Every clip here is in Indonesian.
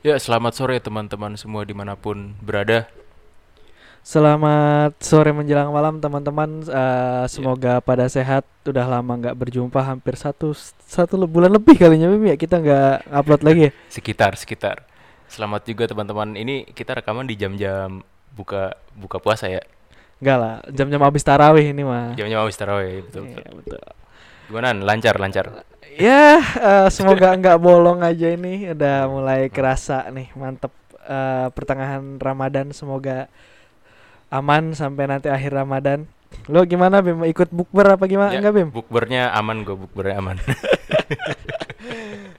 Ya, selamat sore teman-teman semua di mana pun berada. Selamat sore menjelang malam teman-teman. Eh, semoga pada sehat. Udah lama nggak berjumpa, hampir satu satu bulan lebih kalinya Bim ya kita nggak upload lagi ya. Sekitar, sekitar. Selamat juga teman-teman. Ini kita rekaman di jam-jam buka buka puasa ya. Enggak lah, jam-jam habis tarawih ini mah. Jam-jam habis tarawih, betul, Iya, betul. betul. Gimana? Lancar, lancar. Ya, eh, semoga nggak bolong aja ini. Udah mulai kerasa nih, mantep. Eh, pertengahan Ramadan semoga aman sampai nanti akhir Ramadan. Lo gimana Bim? Ikut bukber apa gimana? Ya, Enggak Bim? Bukbernya aman gue, bukbernya aman.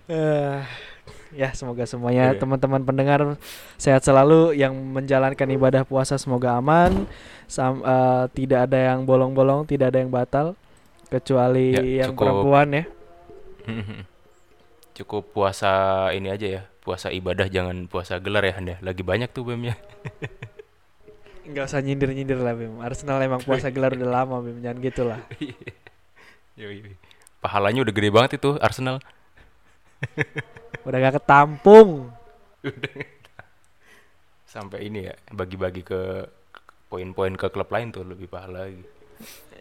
Eh, ya semoga semuanya Oke. teman-teman pendengar sehat selalu yang menjalankan ibadah puasa semoga aman Sam- eh, tidak ada yang bolong-bolong tidak ada yang batal kecuali Ya, yang cukup. perempuan ya Cukup puasa ini aja ya. Puasa ibadah jangan puasa gelar ya, Han ya. Lagi banyak tuh BEM-nya. nggak usah nyindir-nyindir lah Bim Arsenal emang puasa gelar udah lama Bim jangan gitulah Yoi. Pahalanya udah gede banget itu Arsenal. udah gak ketampung Sampai ini ya, bagi-bagi ke poin-poin ke klub lain tuh lebih pahala lagi.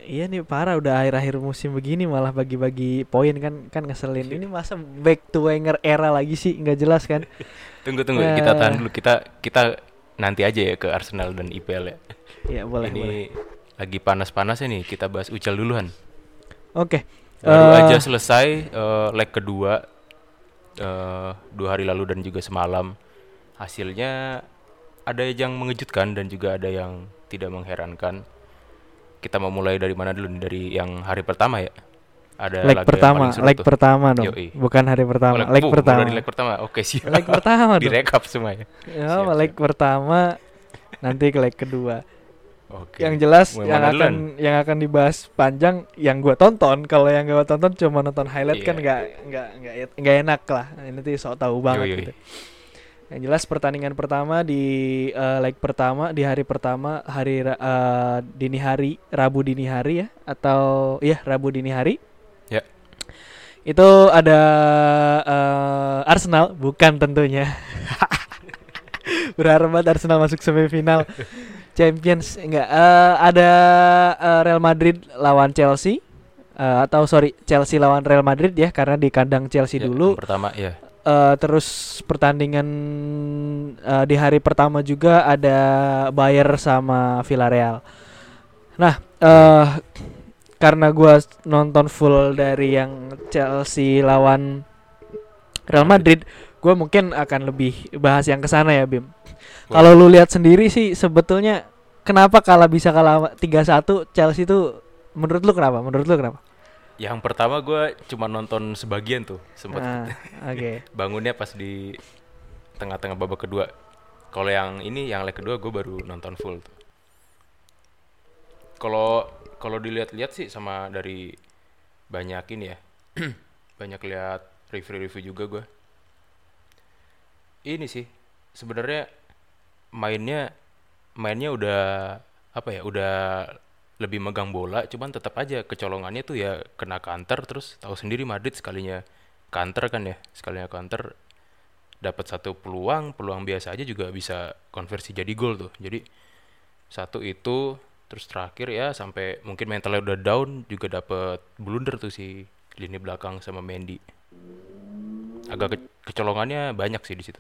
Iya nih parah udah akhir-akhir musim begini malah bagi-bagi poin kan kan ngeselin ini masa back to Wenger era lagi sih nggak jelas kan Tunggu tunggu kita Eh. tahan dulu kita kita nanti aja ya ke Arsenal dan IPL ya. ya boleh Ini boleh lagi panas-panasnya nih kita bahas Ucal duluan. oke Baru Eh, aja selesai eh, leg kedua eh, dua hari lalu dan juga semalam. Hasilnya ada yang mengejutkan dan juga ada yang tidak mengherankan. Kita mau mulai dari mana dulu nih? Dari yang hari pertama ya. Ada leg pertama, leg tuh. pertama dong, Yoi. bukan hari Oh, pertama, leg, leg oh, mulai pertama. leg pertama. Oke siap. Leg pertama. Direkap semua ya. Ya, Siap, leg siap. pertama, nanti ke leg kedua. Oke. Yang jelas Mulai yang akan duluan? yang akan dibahas panjang yang gua tonton. Kalau yang gua tonton cuma nonton highlight kan Iya. nggak nggak nggak nggak enak lah. Tuh sok tahu banget Yoi, yoi. gitu. Yang jelas pertandingan pertama di eh, leg pertama di hari pertama hari eh, dini hari Rabu dini hari ya atau iya Rabu dini hari. Ya. Itu ada eh, Arsenal bukan tentunya. Berharap banget Arsenal masuk semifinal Champions enggak eh, ada eh, Real Madrid lawan Chelsea Eh, atau sorry Chelsea lawan Real Madrid ya karena di kandang Chelsea Ya, dulu yang pertama ya. Eh, terus pertandingan eh, di hari pertama juga ada Bayer sama Villarreal. Nah, eh karena gua nonton full dari yang Chelsea lawan Real Madrid, gua mungkin akan lebih bahas yang ke sana ya, Bim. Kalau lu lihat sendiri sih sebetulnya kenapa kalah bisa kalah 3-1 Chelsea itu menurut lu kenapa? Menurut lu kenapa? Yang pertama gue cuma nonton sebagian tuh, sempat Nah, oke. bangunnya pas di tengah-tengah babak kedua. Kalau yang ini, yang leg kedua gue baru nonton full tuh. Kalau kalau dilihat-lihat sih sama dari banyak ini ya, banyak lihat review-review juga gue. Ini sih sebenarnya mainnya mainnya udah apa ya, udah lebih megang bola, cuman tetap aja kecolongannya tuh ya kena counter terus tahu sendiri Madrid sekalinya counter kan ya, sekalinya counter dapat satu peluang, peluang biasa aja juga bisa konversi jadi gol tuh. Jadi satu itu terus terakhir ya sampai mungkin mentalnya udah down juga dapat blunder tuh si lini belakang sama Mendy. Agak ke- kecolongannya banyak sih di situ.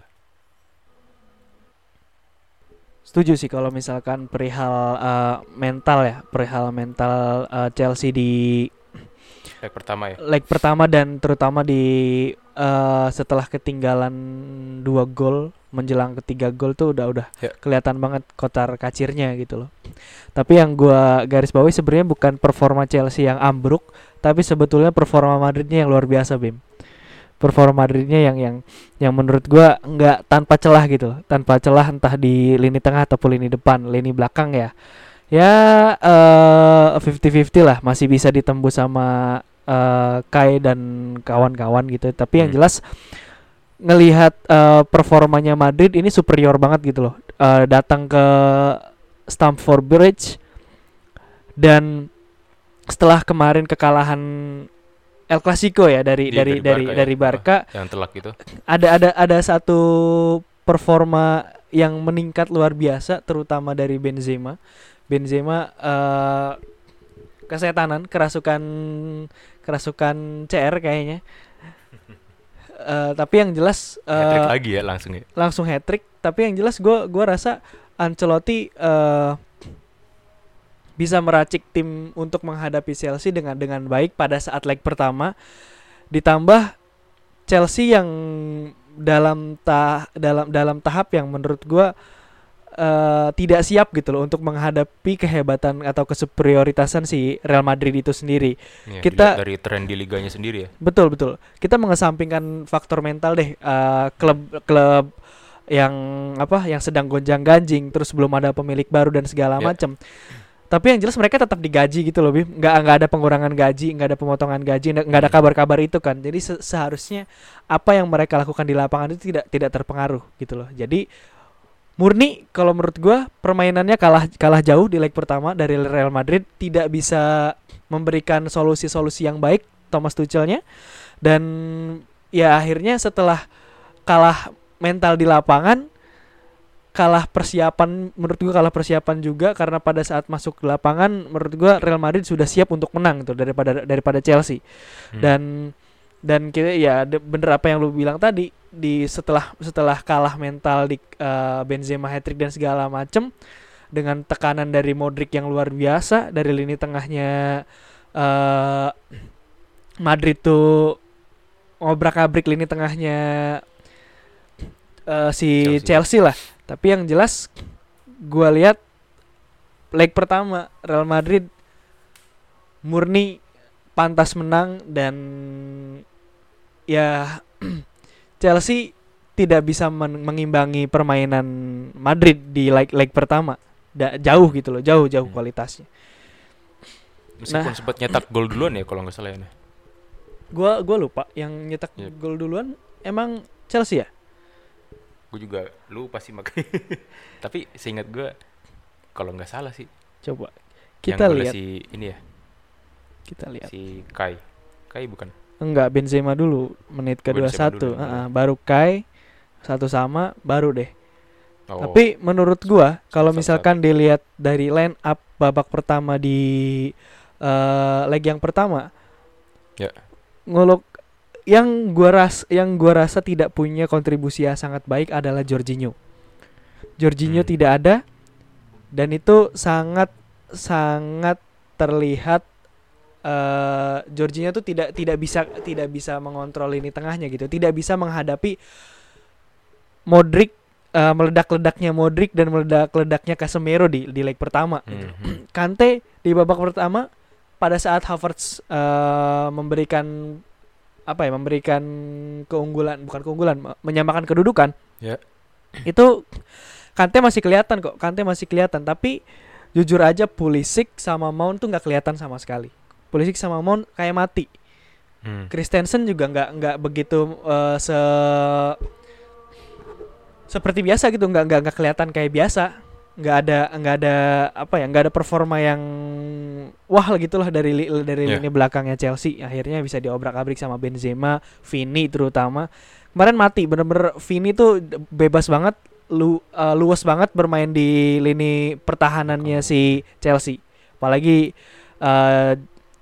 Setuju sih kalau misalkan perihal eh, mental ya, perihal mental eh, Chelsea di Leg pertama ya. leg pertama dan terutama di eh, setelah ketinggalan dua gol menjelang ketiga gol tuh udah udah Ya. kelihatan banget kotar kacirnya gitu loh. Tapi yang gua garis bawahi sebenarnya bukan performa Chelsea yang ambruk, tapi sebetulnya performa Madridnya yang luar biasa, Bim. Performa Madridnya yang yang yang menurut gua nggak tanpa celah gitu, tanpa celah entah di lini tengah ataupun lini depan, lini belakang ya. Ya eh 50-50 lah, masih bisa ditembus sama eh Kai dan kawan-kawan gitu. Tapi yang Hmm. jelas ngelihat eh, performanya Madrid ini superior banget gitu loh. Eh, datang ke Stamford Bridge dan setelah kemarin kekalahan El Clasico ya dari Iya, dari dari dari Barca ya. dari Barca Yang telak gitu. ada ada ada satu performa yang meningkat luar biasa terutama dari Benzema. Benzema eh kesetanan, kerasukan kerasukan CR kayaknya. Eh, tapi yang jelas Hat-trick eh, lagi ya langsung ya. langsung hat trick tapi yang jelas gue gua rasa Ancelotti eh bisa meracik tim untuk menghadapi Chelsea dengan dengan baik pada saat leg pertama ditambah Chelsea yang dalam ta dalam dalam tahap yang menurut gua eh, tidak siap gitu loh untuk menghadapi kehebatan atau kesuperioritasan si Real Madrid itu sendiri Iya, Kita- dari tren di liganya sendiri ya. Betul betul. Kita mengesampingkan faktor mental deh. eh, klub klub yang apa yang sedang gonjang ganjing terus belum ada pemilik baru dan segala Ya. macam. Tapi yang jelas mereka tetap digaji gitu loh, Bim. Nggak nggak ada pengurangan gaji, nggak ada pemotongan gaji, nggak ada Hmm. kabar-kabar itu kan. Jadi se- seharusnya apa yang mereka lakukan di lapangan itu tidak tidak terpengaruh gitu loh. Jadi murni kalau menurut gua permainannya kalah kalah jauh di leg pertama dari Real Madrid tidak bisa memberikan solusi-solusi yang baik Thomas Tuchelnya dan ya akhirnya setelah kalah mental di lapangan kalah persiapan menurut gua kalah persiapan juga karena pada saat masuk ke lapangan menurut gua Real Madrid sudah siap untuk menang gitu daripada daripada Chelsea Hmm. dan dan kita ya bener apa yang lu bilang tadi di setelah setelah kalah mental di eh, Benzema hat trick dan segala macem dengan tekanan dari Modric yang luar biasa dari lini tengahnya eh Madrid tuh ngobrak-abrik lini tengahnya eh, si Chelsea. Chelsea. lah tapi yang jelas gua lihat leg pertama Real Madrid murni pantas menang dan ya Chelsea tidak bisa men- mengimbangi permainan Madrid di leg leg pertama Da- jauh gitu loh jauh jauh Hmm. kualitasnya Meskipun Nah. sempat nyetak gol duluan ya kalau nggak salah ya. Gua gua lupa yang nyetak Yep. gol duluan emang Chelsea ya Gue juga lupa sih makanya. Tapi seingat gue kalau nggak salah sih coba yang kita golnya lihat si ini ya kita lihat si Kai. Kai bukan. enggak Benzema dulu menit ke Oh, Benzema 21 dulu. Heeh, baru Kai satu sama baru deh Oh. Tapi menurut gua kalau misalkan dilihat dari line up babak pertama di eh, leg yang pertama, Ya. ngolok yang gua ras yang gua rasa tidak punya kontribusi yang sangat baik adalah Jorginho. Jorginho Hmm. tidak ada dan itu sangat sangat terlihat eh Jorginho tuh tidak tidak bisa tidak bisa mengontrol ini tengahnya gitu, tidak bisa menghadapi Modric eh, meledak-ledaknya Modric dan meledak-ledaknya Casemiro di di leg pertama. gitu. Hmm, hmm. Kante di babak pertama pada saat Havertz eh, memberikan apa ya memberikan keunggulan bukan keunggulan me- menyamakan kedudukan. Ya. itu Kante masih kelihatan kok Kante masih kelihatan. Tapi jujur aja Pulisic sama Mount tuh nggak kelihatan sama sekali. Pulisic sama Mount kayak mati. Hmm. Christensen juga nggak nggak begitu eh, se seperti biasa gitu nggak nggak kelihatan kayak biasa nggak ada nggak ada apa ya nggak ada performa yang wah gitulah dari li- dari Ya. lini belakangnya Chelsea akhirnya bisa diobrak-abrik sama Benzema, Vini terutama kemarin mati bener-bener Vini tuh bebas banget lu eh, luas banget bermain di lini pertahanannya si Chelsea apalagi eh,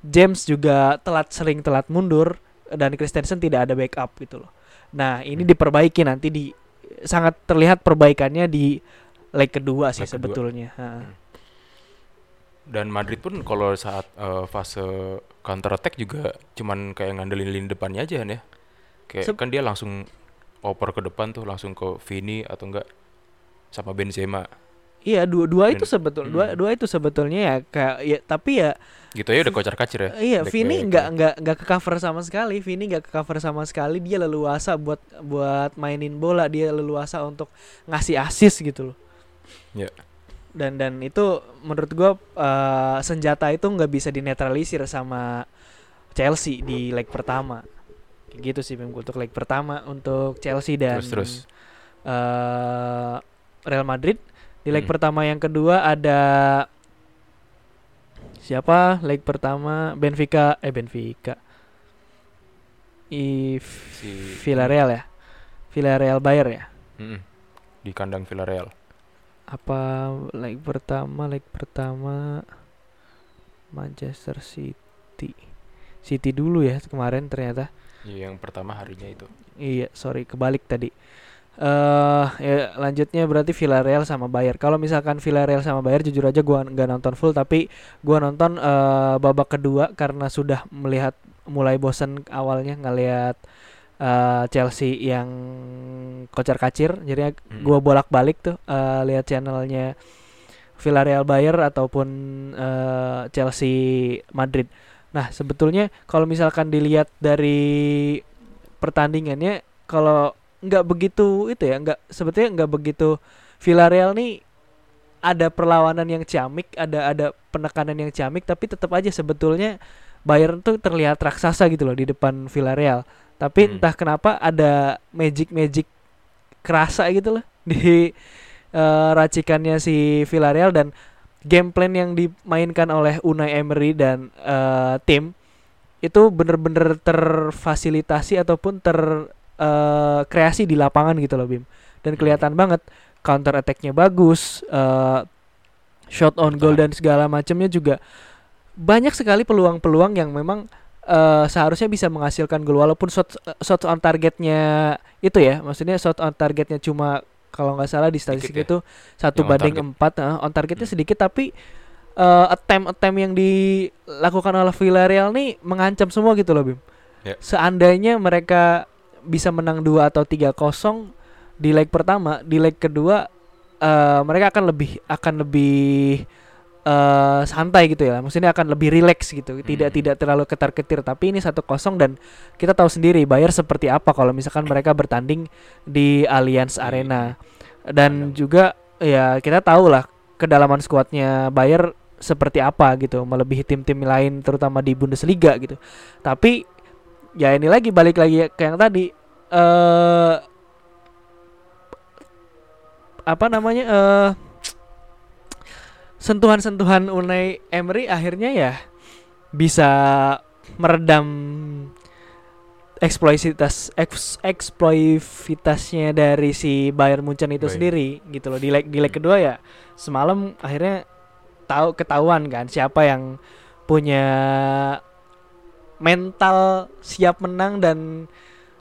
James juga telat sering telat mundur dan Christensen tidak ada backup gitu loh. Nah, ini Hmm. diperbaiki nanti di sangat terlihat perbaikannya di leg kedua sih Leg kedua. sebetulnya. Ha. Dan Madrid pun kalau saat eh, fase counter attack juga cuman kayak ngandelin lini depannya aja kan ya. Kayak Sep- kan dia langsung oper ke depan tuh langsung ke Vini atau enggak sama Benzema. Iya, dua dua itu sebetul dua hmm. dua itu sebetulnya ya kayak ya tapi ya Gitu ya udah kocar-kacir ya. iya. Vini nggak nggak nggak ke cover sama sekali. Vini nggak ke cover sama sekali. Dia leluasa buat buat mainin bola, dia leluasa untuk ngasih assist gitu loh. Ya. dan dan itu menurut gua eh, senjata itu nggak bisa dinetralisir sama Chelsea di leg pertama Kayak gitu sih Bim, untuk leg pertama untuk Chelsea dan Terus terus. eh, Real Madrid di leg Mm. pertama yang kedua ada siapa leg pertama Benfica eh Benfica I Si Villarreal ya Villarreal Bayer ya Mm-mm. di kandang Villarreal. Apa leg pertama, leg pertama Manchester City. City dulu ya kemarin ternyata. Iya, yang pertama harinya itu. Iya, sorry kebalik tadi. eh ya lanjutnya berarti Villarreal sama Bayern. Kalau misalkan Villarreal sama Bayern jujur aja gua nggak nonton full tapi gua nonton eh, babak kedua karena sudah melihat mulai bosan awalnya ngelihat eh, Chelsea yang kocar-kacir. Jadi Mm. gua bolak-balik tuh eh, lihat channelnya Villarreal Bayern ataupun eh, Chelsea Madrid. Nah, sebetulnya kalau misalkan dilihat dari pertandingannya kalau nggak begitu itu ya nggak sebetulnya nggak begitu Villarreal nih ada perlawanan yang ciamik ada ada penekanan yang ciamik tapi tetap aja sebetulnya Bayern tuh terlihat raksasa gitu loh di depan Villarreal tapi Hmm. entah kenapa ada magic magic kerasa gitu loh di eh, racikannya si Villarreal dan game plan yang dimainkan oleh Unai Emery dan eh, tim itu bener-bener terfasilitasi ataupun terkreasi di lapangan gitu loh Bim dan Hmm. kelihatan banget counter attack-nya bagus eh, shot on goal dan segala macamnya juga banyak sekali peluang-peluang yang memang eh, seharusnya bisa menghasilkan gol walaupun shot shot on targetnya itu ya maksudnya shot on targetnya cuma kalau nggak salah di statistik ya? itu satu Yang banding target. empat eh, on targetnya Hmm. sedikit tapi eh, attempt attempt yang dilakukan oleh Villarreal nih mengancam semua gitu loh Bim. Ya. Seandainya mereka bisa menang 2 atau 3-0 di leg pertama, di leg kedua eh, mereka akan lebih akan lebih eh, santai gitu ya. Maksudnya akan lebih rileks gitu. Tidak Hmm. tidak terlalu ketar-ketir. Tapi ini 1-0 dan kita tahu sendiri Bayar seperti apa kalau misalkan mereka bertanding di Allianz Di- Arena. Dan kandang. juga ya kita tahu lah kedalaman skuadnya Bayer seperti apa gitu, melebihi tim-tim lain terutama di Bundesliga gitu. Tapi ya ini lagi balik lagi ke yang tadi eh apa namanya eh sentuhan-sentuhan Unai Emery akhirnya ya bisa meredam eksploisitas eks, eksploivitasnya dari si Bayern Munchen itu Bayern. sendiri gitu loh di leg di leg kedua ya semalam akhirnya tahu ketahuan kan siapa yang punya mental siap menang dan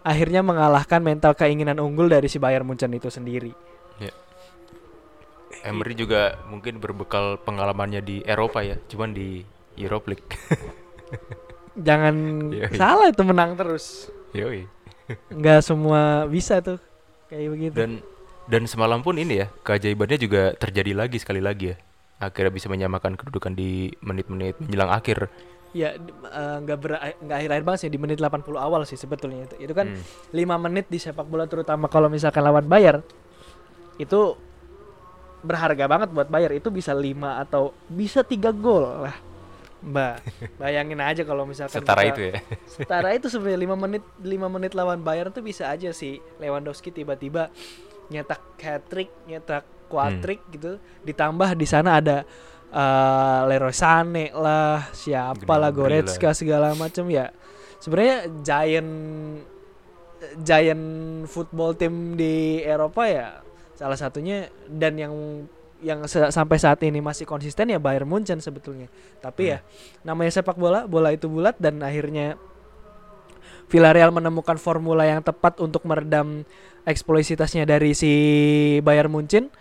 akhirnya mengalahkan mental keinginan unggul dari si Bayern Munchen itu sendiri. Emery juga mungkin berbekal pengalamannya di Eropa ya, cuman di Europe League. Jangan Yoi. salah itu menang terus. Yoi. Nggak semua bisa tuh kayak begitu. Dan dan semalam pun ini ya, keajaibannya juga terjadi lagi sekali lagi ya. Akhirnya bisa menyamakan kedudukan di menit-menit menjelang akhir. ya d- eh, nggak ber nggak akhir-akhir banget sih di menit 80 awal sih sebetulnya itu. Itu kan Hmm. 5 menit di sepak bola terutama kalau misalkan lawan Bayern itu berharga banget buat Bayern itu bisa 5 atau bisa tiga gol lah. Mbak, bayangin aja kalau misalkan Setara kita- itu ya. Setara itu sebenarnya 5 menit 5 menit lawan Bayern tuh bisa aja sih Lewandowski tiba-tiba nyetak hat trick, nyetak quadrick gitu. Ditambah di sana ada eh Leroy Sané lah, siapa lah Goretzka segala macam ya. Sebenarnya giant giant football team di Eropa ya salah satunya dan yang yang se- sampai saat ini masih konsisten ya Bayern Munchen sebetulnya. Tapi ya namanya sepak bola, bola itu bulat dan akhirnya Villarreal menemukan formula yang tepat untuk meredam eksploisitasnya dari si Bayern Munchen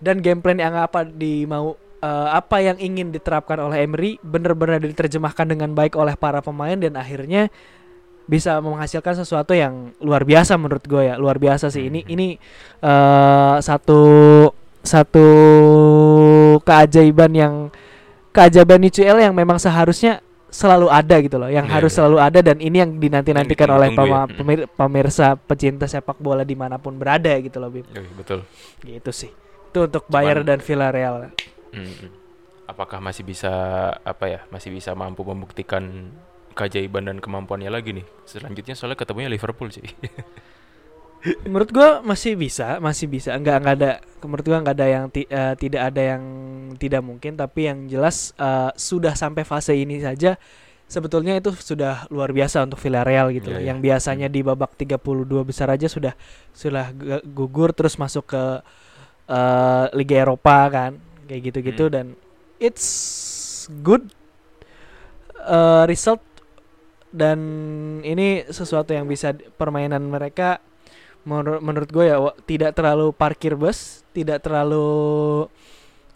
dan game plan yang apa di mau eh, apa yang ingin diterapkan oleh Emery benar-benar diterjemahkan dengan baik oleh para pemain dan akhirnya bisa menghasilkan sesuatu yang luar biasa menurut gue ya luar biasa sih ini ini eh, satu satu keajaiban yang keajaiban UCL yang memang seharusnya selalu ada gitu loh yang Iya, harus iya. selalu ada dan ini yang dinanti-nantikan oleh ya. pema- pemir- pemirsa pecinta sepak bola di mana pun berada gitu loh Bim Yoi, betul. gitu sih itu untuk Bayern Cuman- dan Villarreal Mm-mm. Apakah masih bisa apa ya? Masih bisa mampu membuktikan keajaiban dan kemampuannya lagi nih? Selanjutnya soalnya ketemunya Liverpool sih. menurut gua masih bisa masih bisa nggak nggak ada menurut gua nggak ada yang ti- eh, tidak ada yang tidak mungkin tapi yang jelas eh, sudah sampai fase ini saja sebetulnya itu sudah luar biasa untuk Villarreal gitu Iya, loh. iya. Yang biasanya di babak 32 besar aja sudah sudah gu- gugur terus masuk ke eh, Liga Eropa kan. Kayak gitu-gitu Hmm. dan it's good eh, result dan ini sesuatu yang bisa permainan mereka menur- menurut gue ya tidak terlalu parkir bus, tidak terlalu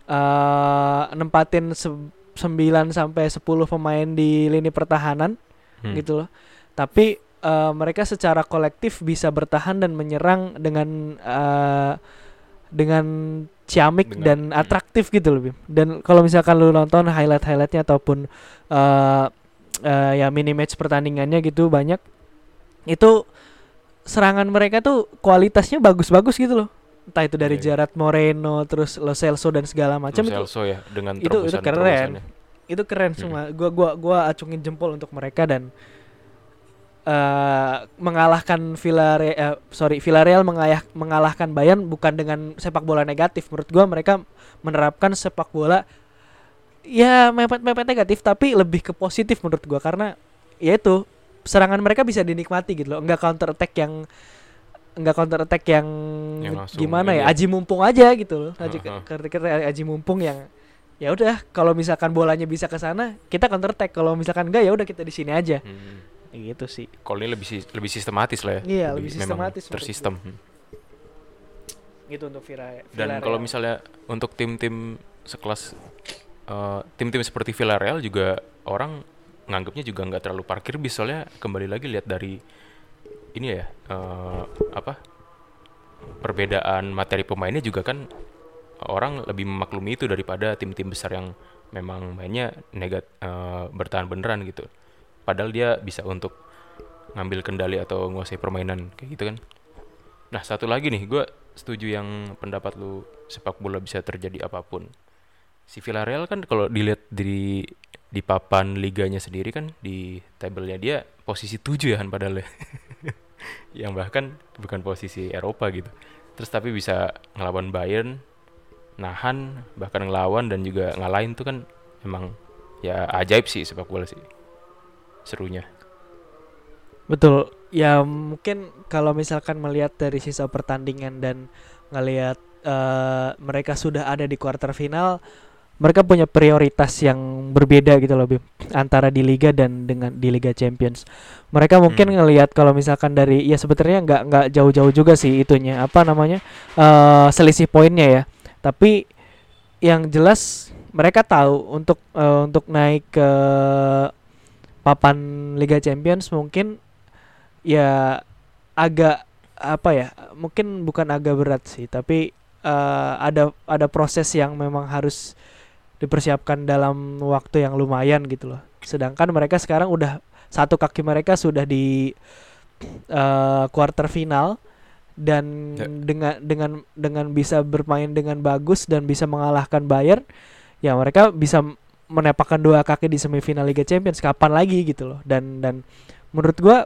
eh nempatin se- 9 sampai 10 pemain di lini pertahanan Hmm. gitu loh. Tapi eh, mereka secara kolektif bisa bertahan dan menyerang dengan eh, dengan ciamik Dengan- dan atraktif gitu loh. Bim. Dan kalau misalkan lu nonton highlight-highlightnya ataupun eh eh, ya mini match pertandingannya gitu banyak itu serangan mereka tuh kualitasnya bagus-bagus gitu loh. Entah itu dari Iya, iya. Gerard Moreno terus Lo Celso dan segala macam itu Celso ya dengan itu- itu keren. itu keren Mm-mm. semua. Gua gua gua acungin jempol untuk mereka dan eh mengalahkan Villarreal eh, sorry Villarreal mengayah, mengalahkan Bayern bukan dengan sepak bola negatif. Menurut gua mereka menerapkan sepak bola ya mepet-mepet negatif tapi lebih ke positif menurut gua karena ya itu serangan mereka bisa dinikmati gitu loh. Enggak counter attack yang enggak counter attack yang, Yang gimana ya ya. aji mumpung aja gitu loh. Aji, ketika aji mumpung yang ya udah kalau misalkan bolanya bisa ke sana kita counter attack kalau misalkan enggak ya udah kita di sini aja Hmm. gitu sih Kalau ini lebih lebih sistematis lah ya. Iya, lebih memang sistematis Tersistem. Hmm. gitu untuk Vira Dan kalau misalnya untuk tim-tim sekelas eh, tim-tim seperti Villarreal juga orang nganggapnya juga nggak terlalu parkir bis soalnya kembali lagi lihat dari ini ya eh, apa perbedaan materi pemainnya juga kan orang lebih memaklumi itu daripada tim-tim besar yang memang mainnya negat eh, bertahan beneran gitu. Padahal dia bisa untuk ngambil kendali atau menguasai permainan kayak gitu kan. Nah satu lagi nih, gue setuju yang pendapat lu sepak bola bisa terjadi apa pun. Si Villarreal kan kalau dilihat di di papan liganya sendiri kan di tabelnya dia posisi 7 ya kan padahal ya. yang bahkan bukan posisi Eropa gitu. Terus tapi bisa ngelawan Bayern, nahan, bahkan ngelawan dan juga ngalahin tuh kan emang ya ajaib sih sepak bola sih. Serunya. betul ya mungkin kalau misalkan melihat dari sisa pertandingan dan ngelihat eh, mereka sudah ada di kuarter final mereka punya prioritas yang berbeda gitu loh Bim antara di liga dan dengan di Liga Champions. Mereka mungkin Hmm. ngelihat kalau misalkan dari ya sebetulnya nggak nggak jauh-jauh juga sih itunya apa namanya eh selisih poinnya ya. Tapi yang jelas mereka tahu untuk eh, untuk naik ke papan Liga Champions mungkin ya agak apa ya mungkin bukan agak berat sih tapi eh, ada ada proses yang memang harus dipersiapkan dalam waktu yang lumayan gitu loh sedangkan mereka sekarang udah satu kaki mereka sudah di eh, quarter final dan Ya. dengan dengan dengan bisa bermain dengan bagus dan bisa mengalahkan Bayern ya mereka bisa menepakkan dua kaki di semifinal Liga Champions kapan lagi gitu loh dan dan menurut gua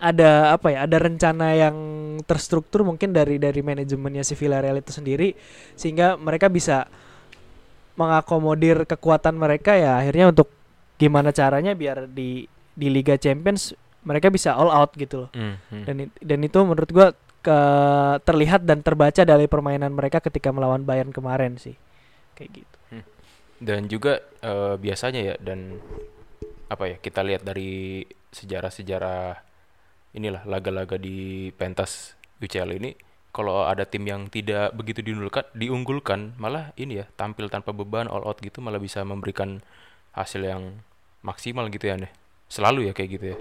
ada apa ya ada rencana yang terstruktur mungkin dari dari manajemennya si Villarreal itu sendiri sehingga mereka bisa mengakomodir kekuatan mereka ya akhirnya untuk gimana caranya biar di di Liga Champions mereka bisa all out gitu loh. Hmm, hmm. dan dan itu menurut gua ke terlihat dan terbaca dari permainan mereka ketika melawan Bayern kemarin sih. Kayak gitu. Dan juga eh, biasanya ya dan apa ya kita lihat dari sejarah-sejarah inilah laga-laga di pentas UCL ini kalau ada tim yang tidak begitu diunggulkan diunggulkan malah ini ya tampil tanpa beban all out gitu malah bisa memberikan hasil yang maksimal gitu ya nih selalu ya kayak gitu ya.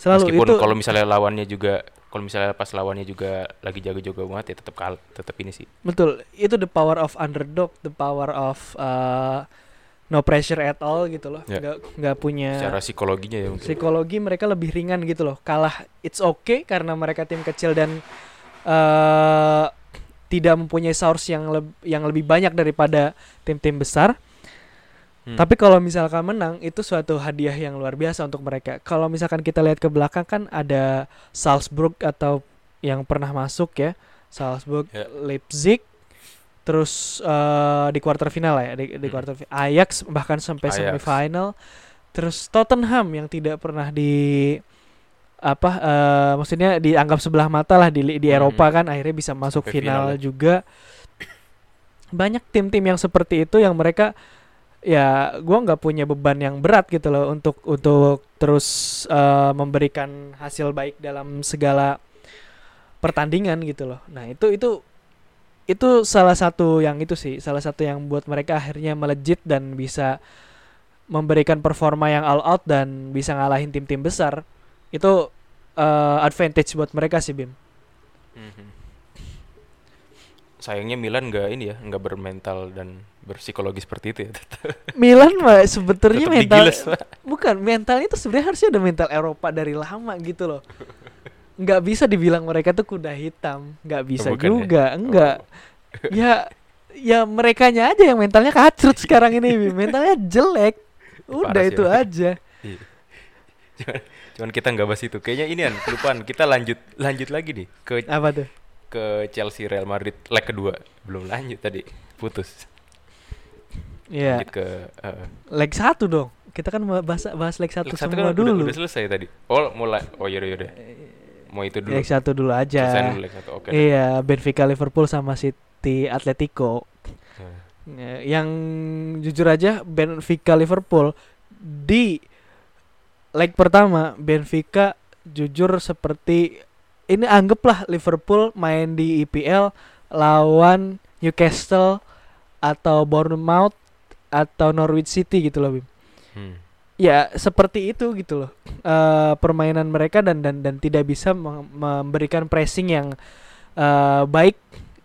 Selalu meskipun itu kalau misalnya lawannya juga kalau misalnya pas lawannya juga lagi jago-jago banget ya tetap kal tetap ini sih. Betul itu the power of underdog the power of uh, no pressure at all gitu loh. Ya. nggak nggak punya secara psikologinya ya mungkin. psikologi mereka lebih ringan gitu loh. Kalah it's okay karena mereka tim kecil dan eh tidak mempunyai source yang leb- yang lebih banyak daripada tim-tim besar Hmm. tapi kalau misalkan menang itu suatu hadiah yang luar biasa untuk mereka kalau misalkan kita lihat ke belakang kan ada Salzburg atau yang pernah masuk ya Salzburg Ya. Leipzig terus eh, di quarter final ya di, di Hmm. quarter fi- Ajax bahkan sampai Ajax. semifinal terus Tottenham yang tidak pernah di apa eh, maksudnya dianggap sebelah mata lah di di Hmm. Eropa kan akhirnya bisa masuk Sampai final final juga. Banyak tim-tim yang seperti itu yang mereka ya gua nggak punya beban yang berat gitu loh untuk untuk terus eh, memberikan hasil baik dalam segala pertandingan gitu loh. Nah itu itu itu salah satu yang itu sih salah satu yang buat mereka akhirnya melejit dan bisa memberikan performa yang all out dan bisa ngalahin tim-tim besar itu eh, advantage buat mereka sih Bim Mhm. Sayangnya Milan nggak ini ya, nggak bermental dan berpsikologi seperti itu ya. Milan mah sebetulnya mental digiles, bukan mental itu sebenarnya harusnya ada mental Eropa dari lama gitu loh nggak bisa dibilang mereka tuh kuda hitam nggak bisa bukan ya? juga enggak Oh. ya ya merekanya aja yang mentalnya kacrut sekarang ini Bim. mentalnya jelek udah Parah itu emang. aja Iya. Cuman, cuman kita nggak bahas itu. Kayaknya ini kan kelupaan. Kita lanjut lanjut lagi nih ke apa tuh ke Chelsea Real Madrid leg kedua. Belum lanjut tadi. Putus. ya Lanjut ke eh, leg satu dong kita kan bahas bahas leg satu leg satu semua kan udah, dulu udah selesai tadi. Oh, mulai. Oh, yaudah yaudah. Mau itu dulu. leg satu dulu Selesai aja dulu leg satu. Oke. iya Benfica Liverpool sama City Atletico Ya, yang jujur aja Benfica Liverpool di leg pertama Benfica jujur seperti ini anggaplah Liverpool main di IPL lawan Newcastle atau Bournemouth atau Norwich City gitu loh Bim. Hmm. Ya seperti itu gitu loh Eh, permainan mereka dan dan dan tidak bisa mem- memberikan pressing yang eh, baik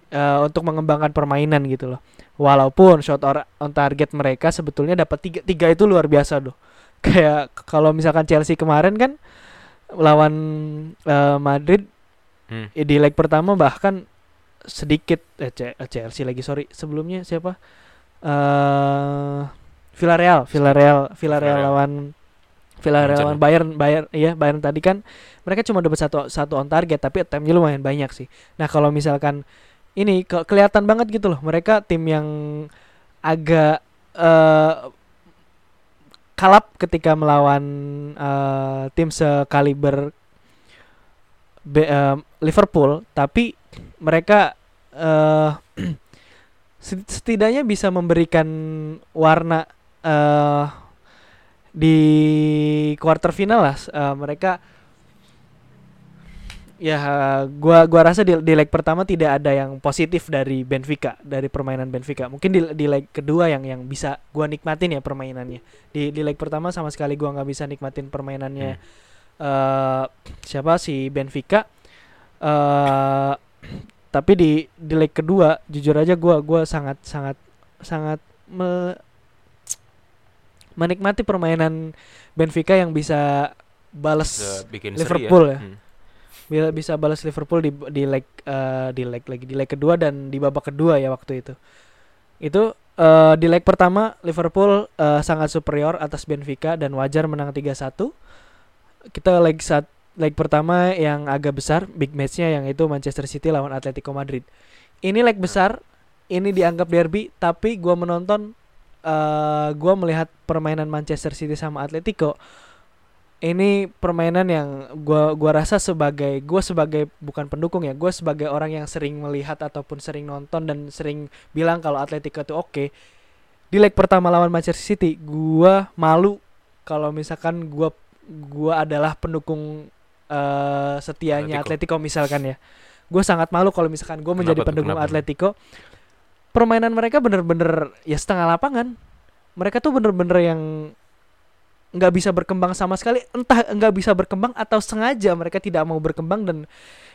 eh, untuk mengembangkan permainan gitu loh. Walaupun shot or- on target mereka sebetulnya dapat tiga tiga itu luar biasa loh. Kayak kalau misalkan Chelsea kemarin kan lawan eh, Madrid Hmm. eh, di leg pertama bahkan sedikit eh, C- eh, Chelsea lagi sorry sebelumnya siapa eh Villarreal Villarreal Villarreal lawan Villarreal lawan ya? Bayern Bayern iya Bayern tadi kan mereka cuma dapat satu satu on target tapi attempt-nya lumayan banyak sih nah kalau misalkan ini ke- kelihatan banget gitu loh mereka tim yang agak eh kalap ketika melawan eh, tim sekaliber Be- eh, Liverpool tapi mereka set- setidaknya bisa memberikan warna eh di quarter final lah eh, mereka ya gua gua rasa di, di leg pertama tidak ada yang positif dari Benfica dari permainan Benfica. Mungkin di, di leg kedua yang yang bisa gua nikmatin ya permainannya. Di di leg pertama sama sekali gua nggak bisa nikmatin permainannya. Eh siapa? Si Benfica. Eh tapi di di leg kedua jujur aja gua gua sangat sangat sangat me- menikmati permainan Benfica yang bisa balas seri Liverpool ya. Hmm. Bisa bisa balas Liverpool di di leg eh, di leg lagi di leg kedua dan di babak kedua ya waktu itu. Itu eh, di leg pertama Liverpool eh, sangat superior atas Benfica dan wajar menang 3-1 kita leg saat leg pertama yang agak besar big matchnya yang itu Manchester City lawan Atletico Madrid. Ini leg besar ini dianggap derby tapi gua menonton eh gua melihat permainan Manchester City sama Atletico ini permainan yang gua gua rasa sebagai gua sebagai bukan pendukung ya gua sebagai orang yang sering melihat ataupun sering nonton dan sering bilang kalau Atletico itu oke di leg pertama lawan Manchester City gua malu kalau misalkan gua gua adalah pendukung eh setianya Atletico. Atletico misalkan ya gue sangat malu kalau misalkan gue menjadi Kenapa tuh? pendukung Kenapa? Atletico permainan mereka bener-bener ya setengah lapangan mereka tuh bener-bener yang nggak bisa berkembang sama sekali entah nggak bisa berkembang atau sengaja mereka tidak mau berkembang dan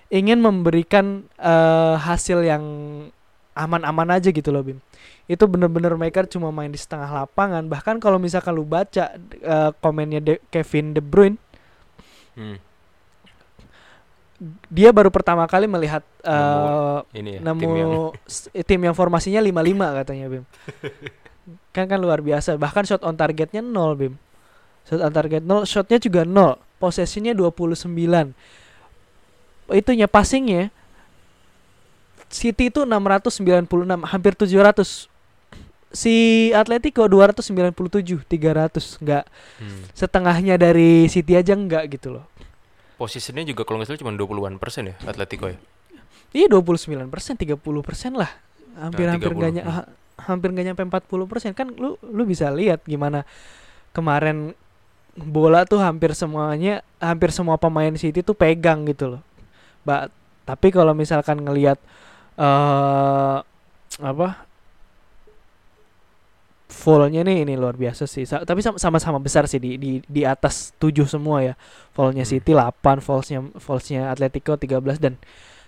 ingin memberikan eh, hasil yang aman-aman aja gitu loh Bim itu bener-bener mereka cuma main di setengah lapangan bahkan kalau misalkan lu baca eh, komennya De- Kevin De Bruyne Hmm. dia baru pertama kali melihat eh, Nemu Ini ya, nemu tim yang tim yang formasinya 55 katanya Bim. kan kan luar biasa. Bahkan shot on targetnya 0 Bim. Shot on target 0, shotnya juga 0. Possessionnya 29. Itunya passingnya City itu 696, hampir 700. si Atletico 297 300 nggak Hmm. setengahnya dari City aja nggak gitu loh Posisinya juga kalau nggak salah cuma 20-an persen ya Atletico ya. Iya 29 persen, 30 persen lah. Hampir Nah, hampir 30, nggak ny- hmm. ha- hampir nggak nyampe 40 persen kan lu lu bisa lihat gimana kemarin bola tuh hampir semuanya hampir semua pemain City tuh pegang gitu loh. Ba tapi kalau misalkan ngelihat eh apa Fallnya nih ini luar biasa sih. Sa- tapi sam- sama-sama besar sih di di di atas 7 semua ya. Fallnya Hmm. City 8, fallsnya fallsnya Atletico 13 dan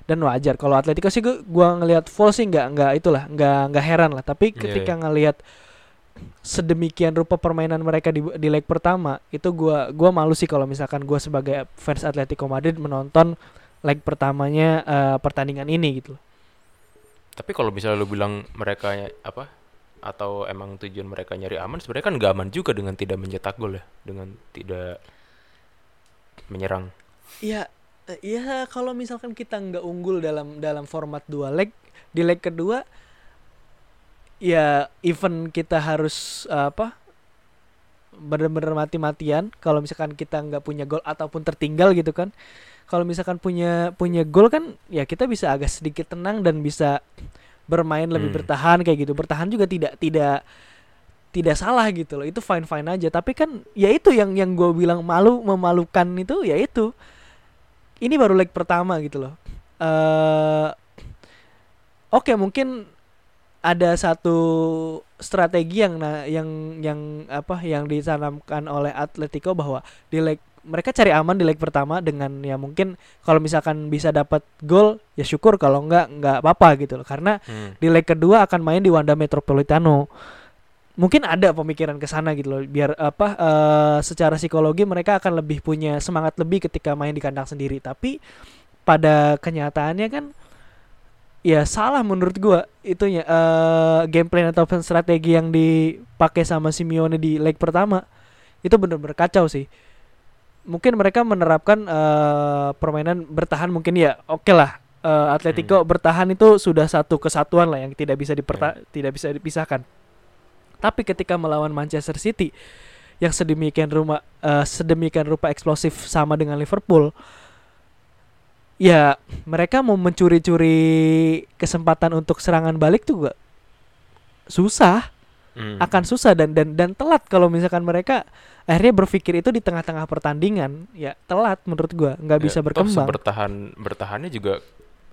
dan wajar. Kalau Atletico sih gua, gua ngelihat fall sih nggak nggak itulah nggak nggak heran lah. Tapi Iya, ketika iya. ngelihat sedemikian rupa permainan mereka di di leg pertama itu gua gua malu sih kalau misalkan gua sebagai fans Atletico Madrid menonton leg pertamanya eh, pertandingan ini gitu. Tapi kalau misalnya lu bilang mereka apa atau emang tujuan mereka nyari aman, sebenarnya kan nggak aman juga dengan tidak mencetak gol ya, dengan tidak menyerang. Iya, eh, iya kalau misalkan kita nggak unggul dalam dalam format dua leg di leg kedua, ya even kita harus eh, apa bener-bener mati-matian kalau misalkan kita nggak punya gol ataupun tertinggal gitu kan. Kalau misalkan punya punya gol kan ya kita bisa agak sedikit tenang dan bisa bermain lebih Hmm. bertahan kayak gitu. Bertahan juga tidak tidak tidak salah gitu loh. Itu fine fine aja. Tapi kan ya itu yang yang gue bilang malu memalukan itu ya itu ini baru leg pertama gitu loh. eh Oke mungkin ada satu strategi yang na- yang yang apa yang ditanamkan oleh Atletico bahwa di leg mereka cari aman di leg pertama dengan ya mungkin kalau misalkan bisa dapat gol ya syukur. Kalau enggak enggak apa-apa gitu loh. Karena Hmm. di leg kedua akan main di Wanda Metropolitano. Mungkin ada pemikiran ke sana gitu loh biar apa eh, secara psikologi mereka akan lebih punya semangat lebih ketika main di kandang sendiri. Tapi pada kenyataannya kan ya salah menurut gua itunya eh game plan ataupun strategi yang dipakai sama Simeone di leg pertama itu bener-bener kacau sih. Mungkin mereka menerapkan eh, permainan bertahan mungkin ya oke lah eh, Atletico bertahan itu sudah satu kesatuan lah yang tidak bisa diperta tidak bisa dipisahkan. Tapi ketika melawan Manchester City yang sedemikian rupa eh, sedemikian rupa eksplosif sama dengan Liverpool ya mereka mau mencuri-curi kesempatan untuk serangan balik tuh gak susah Hmm. akan susah dan dan dan telat kalau misalkan mereka akhirnya berpikir itu di tengah-tengah pertandingan ya telat menurut gua nggak Ya, bisa berkembang bertahan bertahannya juga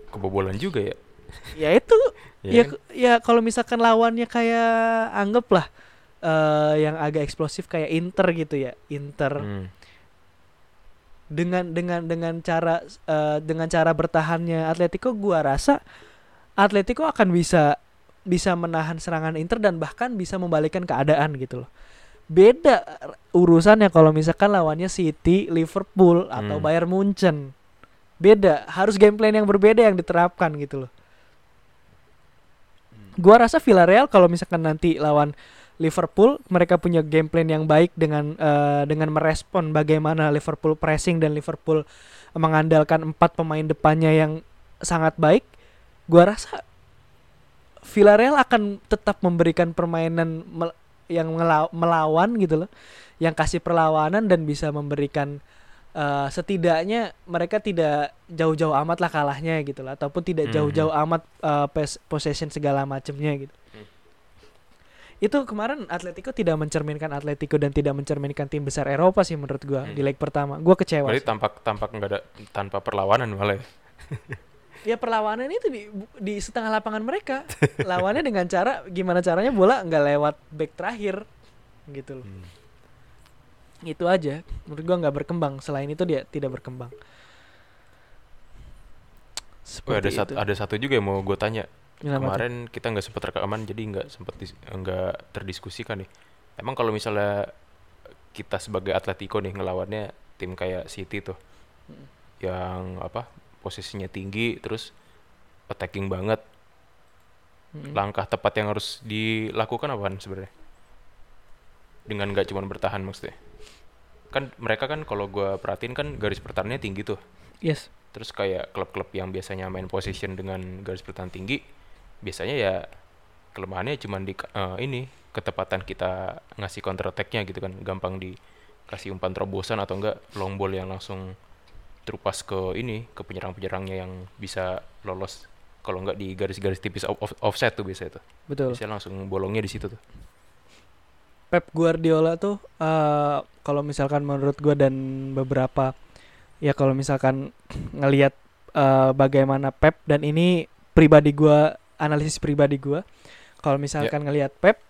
kebobolan juga ya. ya itu ya kan? ya kalau misalkan lawannya kayak anggaplah eh yang agak eksplosif kayak Inter gitu ya Inter Hmm. Dengan dengan dengan cara eh, dengan cara bertahannya Atletico gua rasa Atletico akan bisa bisa menahan serangan Inter dan bahkan bisa membalikkan keadaan gitu loh. Beda urusannya kalau misalkan lawannya City, Liverpool atau Hmm. Bayern Munchen. Beda, harus game plan yang berbeda yang diterapkan gitu loh. Gua rasa Villarreal kalau misalkan nanti lawan Liverpool, mereka punya game plan yang baik dengan eh, dengan merespon bagaimana Liverpool pressing dan Liverpool mengandalkan empat pemain depannya yang sangat baik. Gua rasa Villarreal akan tetap memberikan permainan mel- yang melawan gitu loh, yang kasih perlawanan dan bisa memberikan eh, setidaknya mereka tidak jauh-jauh amat lah kalahnya gitu lah, ataupun tidak Mhm. jauh-jauh amat pes- possession segala macamnya gitu. Itu kemarin Atletico tidak mencerminkan Atletico dan tidak mencerminkan tim besar Eropa sih menurut gua Hmm. di leg pertama. Gua kecewa. Berarti sih. tampak tampak nggak ada tanpa perlawanan malah ya. Ya perlawanan itu di di setengah lapangan mereka. Lawannya dengan cara gimana caranya bola nggak lewat back terakhir gitu loh. Hmm. Itu aja. Menurut gua nggak berkembang. Selain itu dia tidak berkembang. Oh, ada satu ada satu juga yang mau gue tanya. Kemarin kita nggak sempat rekaman jadi nggak sempat nggak terdiskusikan nih. Emang kalau misalnya kita sebagai Atletico nih ngelawannya tim kayak City tuh Mm. yang apa posisinya tinggi terus attacking banget Mm-mm. langkah tepat yang harus dilakukan apaan sebenarnya dengan nggak cuma bertahan maksudnya kan mereka kan kalau gua perhatiin kan garis pertahanannya tinggi tuh Yes. terus kayak klub-klub yang biasanya main position dengan garis pertahanan tinggi biasanya ya kelemahannya cuman di eh, ini ketepatan kita ngasih counter attack-nya gitu kan. Gampang dikasih umpan terobosan atau enggak long ball yang langsung terupas ke ini ke penyerang-penyerangnya yang bisa lolos. Kalau enggak di garis-garis tipis off- off- offset tuh biasanya tuh. Betul. bisa langsung bolongnya di situ tuh. Pep Guardiola tuh eh, kalau misalkan menurut gua dan beberapa ya kalau misalkan ngelihat eh, bagaimana Pep dan ini pribadi gua analisis pribadi gua kalau misalkan ngelihat Pep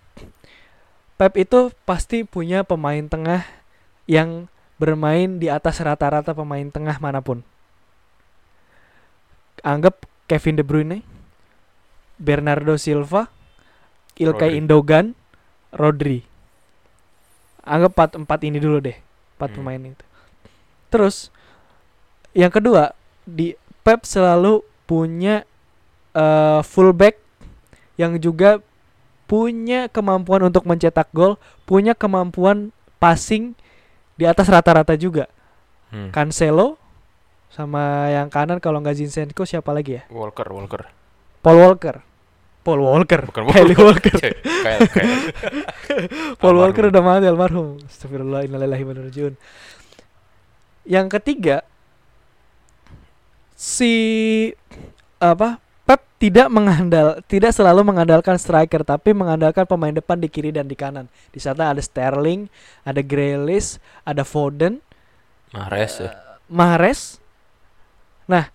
Pep itu pasti punya pemain tengah yang bermain di atas rata-rata pemain tengah mana pun. Anggap Kevin De Bruyne, Bernardo Silva, Ilkay Rodri. Indogan, Rodri. Anggap empat, empat ini dulu deh, empat Hmm. pemain itu. Terus yang kedua di Pep selalu punya eh, fullback yang juga punya kemampuan untuk mencetak gol, punya kemampuan passing di atas rata-rata juga. Hmm. Cancelo sama yang kanan kalau nggak Zinchenko siapa lagi ya? Walker Walker Paul Walker. Paul Walker. bukan Kylie Walker. Cek, kayak kayak Paul Almarhum. Walker udah mati almarhum. Astagfirullah innalillahi wa. Yang ketiga si apa? Tidak mengandal tidak selalu mengandalkan striker tapi mengandalkan pemain depan di kiri dan di kanan. Di sana ada Sterling, ada Grealish, ada Foden, Mahrez ya Mahrez. Nah,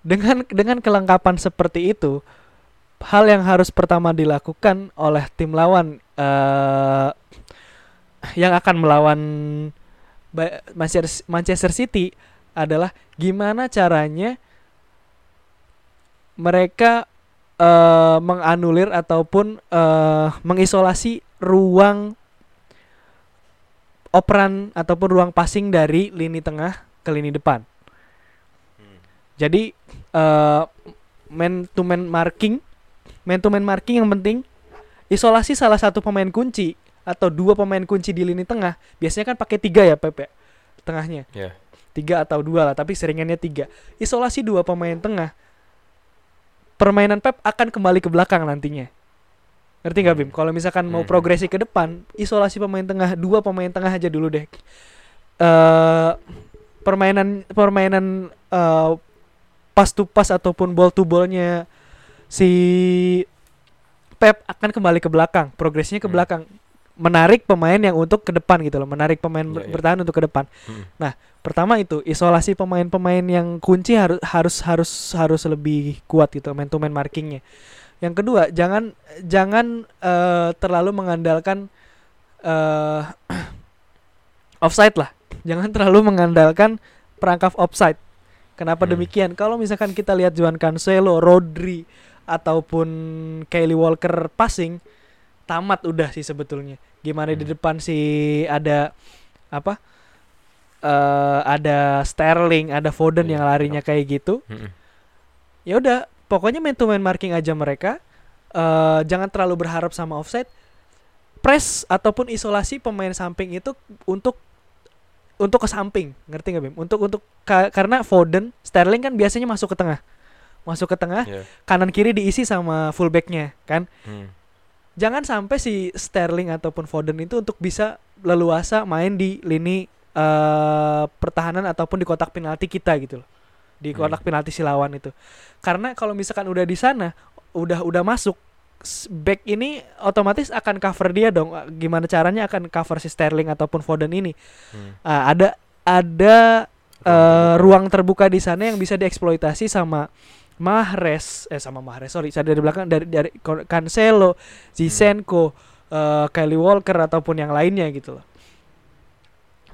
dengan dengan kelengkapan seperti itu, hal yang harus pertama dilakukan oleh tim lawan eh yang akan melawan Manchester City adalah gimana caranya mereka eh menganulir ataupun eh mengisolasi ruang operan ataupun ruang passing dari lini tengah ke lini depan. Jadi eh man to man marking, man to man marking yang penting isolasi salah satu pemain kunci atau dua pemain kunci di lini tengah. Biasanya kan pakai tiga ya Pepe tengahnya ya tiga atau dua lah tapi seringannya tiga isolasi dua pemain tengah permainan Pep akan kembali ke belakang nantinya. Ngerti nggak Bim? Kalau misalkan mau Hmm. progresi ke depan isolasi pemain tengah dua pemain tengah aja dulu deh. Eh permainan permainan eh pas to pas ataupun ball to ballnya si Pep akan kembali ke belakang progresinya ke Hmm. belakang menarik pemain yang untuk ke depan gitu loh menarik pemain Iya, ber- iya. bertahan untuk ke depan Hmm. pertama itu isolasi pemain-pemain yang kunci harus harus harus harus lebih kuat gitu man to man markingnya yang kedua jangan jangan eh, terlalu mengandalkan eh offside lah jangan terlalu mengandalkan perangkap offside kenapa Hmm. demikian kalau misalkan kita lihat Juan Cancelo Rodri ataupun Kylie Walker passing tamat udah sih sebetulnya gimana di Hmm. depan si ada apa eh ada Sterling, ada Foden Iya, yang larinya kayak gitu. Mm-mm. Ya udah, pokoknya man to man marking aja mereka. eh jangan terlalu berharap sama offside. Press ataupun isolasi pemain samping itu untuk untuk ke samping, ngerti nggak Bim? Untuk untuk ka- karena Foden, Sterling kan biasanya masuk ke tengah. Masuk ke tengah, Ya. kanan kiri diisi sama fullbacknya, kan? Hmm. Jangan sampai si Sterling ataupun Foden itu untuk bisa leluasa main di lini eh, pertahanan ataupun di kotak penalti kita gitu loh. Di Hmm. kotak penalti si lawan itu. Karena kalau misalkan udah di sana, udah udah masuk back ini otomatis akan cover dia dong. Gimana caranya akan cover si Sterling ataupun Foden ini? Hmm. Ah, ada ada terbuka. ruang terbuka di sana yang bisa dieksploitasi sama Mahrez eh sama Mahrez sorry saya dari belakang dari dari Cancelo, Zinchenko, eh, Kylie Walker ataupun yang lainnya gitu loh.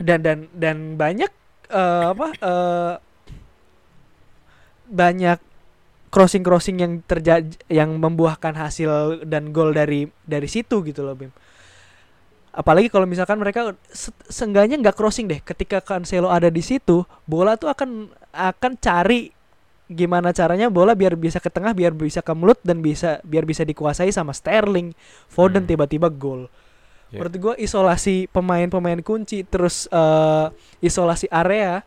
Dan dan dan banyak eh, apa eh, banyak crossing crossing yang terjadi yang membuahkan hasil dan gol dari dari situ gitu loh Bim apalagi kalau misalkan mereka se- seenggaknya nggak crossing deh ketika Cancelo ada di situ bola tuh akan akan cari gimana caranya bola biar bisa ke tengah biar bisa ke mulut dan bisa biar bisa dikuasai sama Sterling. Foden Hmm. tiba-tiba gol. Ya. menurut gue isolasi pemain-pemain kunci terus eh, isolasi area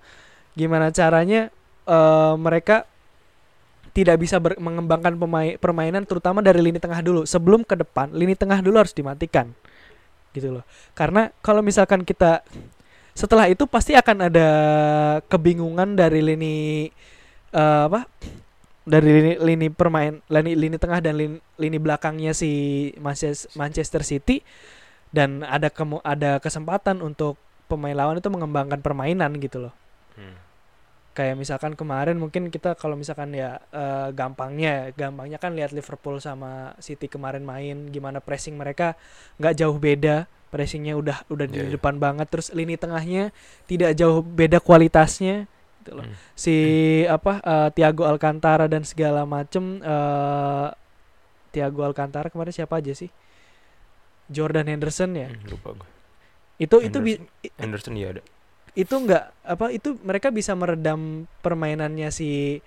gimana caranya eh, mereka tidak bisa ber- mengembangkan pemain permainan terutama dari lini tengah dulu. Sebelum ke depan lini tengah dulu harus dimatikan. Gitu loh. Karena kalau misalkan kita setelah itu pasti akan ada kebingungan dari lini eh, apa? Dari lini, lini permain lini lini tengah dan lini, lini belakangnya si Manches- Manchester City. Dan ada kemu ada kesempatan untuk pemain lawan itu mengembangkan permainan gitu loh. Hmm. kayak misalkan kemarin mungkin kita kalau misalkan ya eh, gampangnya gampangnya kan lihat Liverpool sama City kemarin main gimana pressing mereka nggak jauh beda pressingnya udah udah di Iya, iya. depan banget. Terus lini tengahnya tidak jauh beda kualitasnya gitu loh. Hmm. si apa eh, Thiago Alcantara dan segala macem eh Thiago Alcantara kemarin siapa aja sih? Jordan Henderson ya? Hmm, lupa gue itu itu bi- Anderson ya ada. itu enggak apa itu mereka bisa meredam permainannya si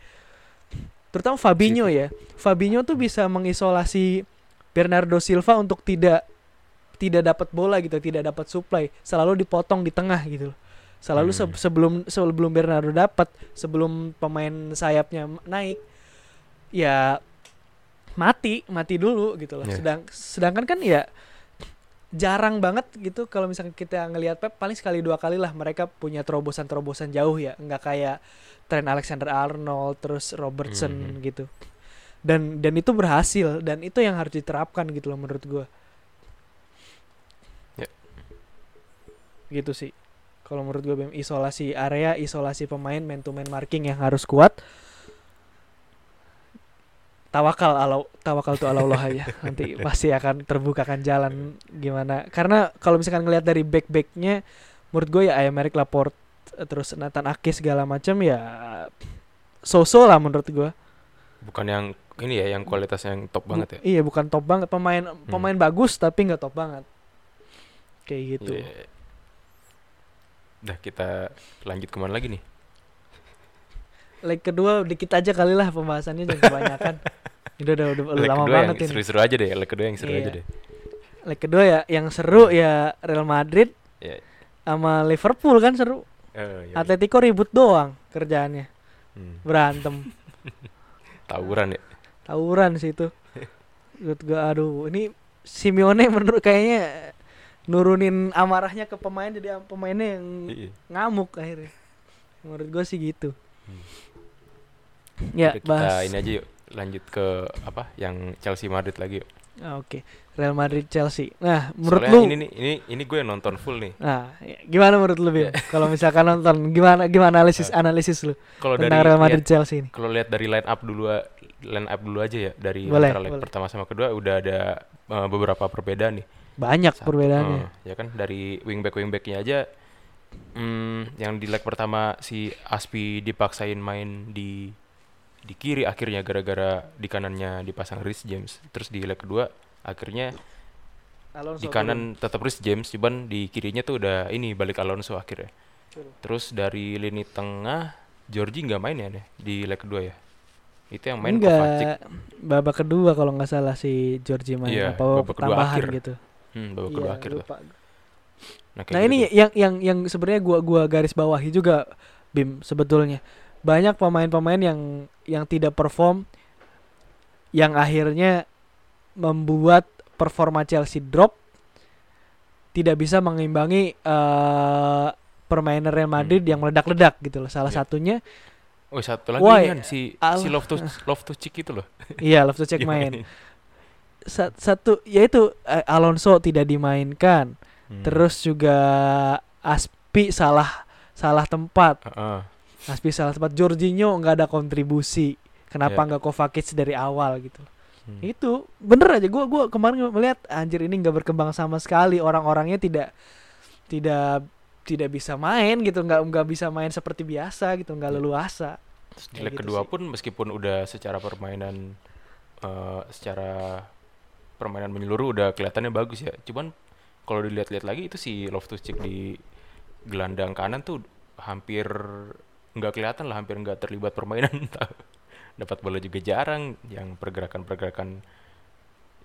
terutama Fabinho ya. Fabinho tuh bisa mengisolasi Bernardo Silva untuk tidak tidak dapat bola gitu tidak dapat supply. Selalu dipotong di tengah gitu loh selalu se- Hmm. sebelum sebelum Bernardo dapat sebelum pemain sayapnya naik ya mati mati dulu gitu loh Iya. sedang sedangkan kan ya jarang banget gitu kalau misalkan kita ngelihat Pep paling sekali dua kali lah mereka punya terobosan-terobosan jauh ya nggak kayak Trent Alexander Arnold terus Robertson Mhm. gitu dan dan itu berhasil dan itu yang harus diterapkan gitu loh menurut gua Ya. gitu sih kalau menurut gue Bim isolasi area isolasi pemain man to man marking yang harus kuat. Tawakal alau tawakal tuh Allah aja nanti pasti akan terbukakan jalan gimana. Karena kalau misalkan ngelihat dari back backnya menurut gue ya Aymeric Laporte eh, terus Nathan Ake segala macam ya so-so lah menurut gue. Bukan yang ini ya yang kualitasnya yang top banget ya? iya bukan top banget. Pemain pemain bagus tapi nggak top banget. Kayak gitu. Iya, iya. Udah kita lanjut ke mana lagi nih? leg kedua dikit aja kali lah pembahasannya jangan kebanyakan udah udah udah, udah lama kedua banget yang ini seru-seru aja deh, leg kedua yang seru Iya. aja deh. leg kedua ya yang seru ya Real Madrid Iya. sama Liverpool kan seru Eh, iya, iya. Atletico ribut doang kerjaannya Hmm. berantem Tawuran ya. tawuran sih itu menurut gua aduh ini Simeone menurut kayaknya nurunin amarahnya ke pemain jadi pemainnya yang Iya. ngamuk akhirnya menurut gua sih gitu Hmm. ya kita bahas ini aja yuk, lanjut ke apa? Yang Chelsea Madrid lagi yuk. Ah, oke Real Madrid Chelsea nah menurut Soalnya lu ini nih, ini ini gue yang nonton full nih. nah ya, gimana menurut lu Bim kalau misalkan nonton gimana gimana analisis analisis lu Kalau dari tentang Real Madrid lihat- Chelsea ini kalau lihat dari line up dulu line up dulu aja ya dari Boleh, antara leg boleh. pertama sama kedua udah ada eh, beberapa perbedaan nih. Banyak Satu, perbedaannya. Eh, ya kan dari wingback wingbacknya aja hmm, yang di leg pertama si Aspi dipaksain main di di kiri akhirnya gara-gara di kanannya dipasang Rhys James. Terus di leg kedua akhirnya Alonso di kanan tetap Rhys James cuman di kirinya tuh udah ini balik Alonso akhirnya. Betul. terus dari lini tengah Georgie nggak main ya deh di leg kedua ya? Itu yang main enggak Kovacic. Babak kedua kalau nggak salah si Georgie main. Iya, apa babak tambahan akhir. gitu hmm, babak kedua Iya, akhir tuh. lupa. nah, kayak nah gitu ini tuh. yang yang yang sebenarnya gua gua garis bawahi juga Bim sebetulnya banyak pemain-pemain yang yang tidak perform yang akhirnya membuat performa Chelsea drop tidak bisa mengimbangi eh permainan Real Madrid Hmm. yang meledak-ledak gitu loh salah Iya. satunya Oh satu lagi Why? kan si Al- si Love to Chick itu loh. iya love to check Iya, main Sa- satu yaitu eh, Alonso tidak dimainkan Hmm. terus juga Aspi salah salah tempat Heeh. Aspi salah tempat Jorginho nggak ada kontribusi kenapa Iya. nggak Kovacic dari awal gitu Hmm. itu bener aja gua gua kemarin melihat anjir ini nggak berkembang sama sekali orang-orangnya tidak tidak tidak bisa main gitu nggak nggak bisa main seperti biasa gitu nggak Iya. leluasa Terus di leg gitu kedua sih. pun meskipun udah secara permainan eh, secara permainan menyeluruh udah kelihatannya bagus ya. Cuman kalau dilihat-lihat lagi itu si Love to Chick di gelandang kanan tuh hampir nggak kelihatan lah, hampir nggak terlibat permainan. Dapat bola juga jarang, yang pergerakan-pergerakan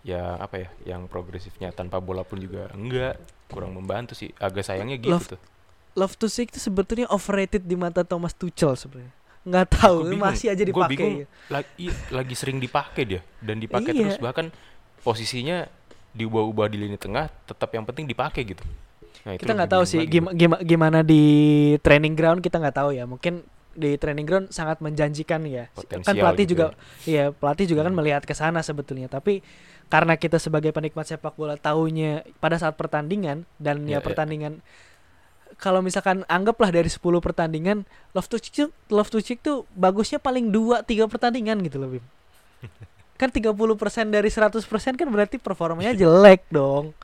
ya apa ya, yang progresifnya tanpa bola pun juga enggak, kurang membantu sih. Agak sayangnya gitu Love- tuh. To Sick itu sebetulnya overrated di mata Thomas Tuchel sebenarnya nggak tahu bingung. masih aja bingung, dipakai lagi, iya, lagi sering dipakai dia dan dipakai Iya. terus bahkan posisinya diubah-ubah di lini tengah tetap yang penting dipakai gitu nah, kita nggak lebih tahu sih lagi gimana gimana di training ground kita nggak tahu ya mungkin di training ground sangat menjanjikan ya kan Potensial pelatih gitu juga ya. iya pelatih juga kan Hmm. melihat ke sana sebetulnya tapi karena kita sebagai penikmat sepak bola taunya pada saat pertandingan dan Iya, ya iya. pertandingan kalau misalkan anggaplah dari 10 pertandingan Love to Cheek to Cheek tuh bagusnya paling 2 3 pertandingan gitu loh Bim. kan 30% dari 100% kan berarti performanya jelek dong.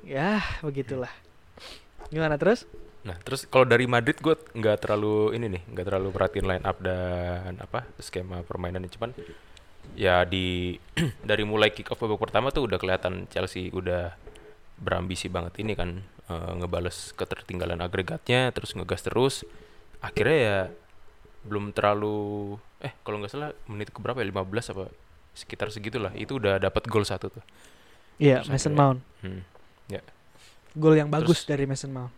Ya, begitulah. Gimana terus? Nah, terus kalau dari Madrid gue nggak terlalu ini nih, nggak terlalu perhatiin line up dan apa skema permainannya cuman ya di dari mulai kick off babak pertama tuh udah kelihatan Chelsea udah berambisi banget ini kan eh, ngebales ketertinggalan agregatnya terus ngegas terus akhirnya ya belum terlalu eh kalau nggak salah menit ke berapa ya 15 apa sekitar segitulah itu udah dapat gol satu tuh Iya, Terus Mason Mount. hmm. Gol yang bagus Terus- dari Mason Mount.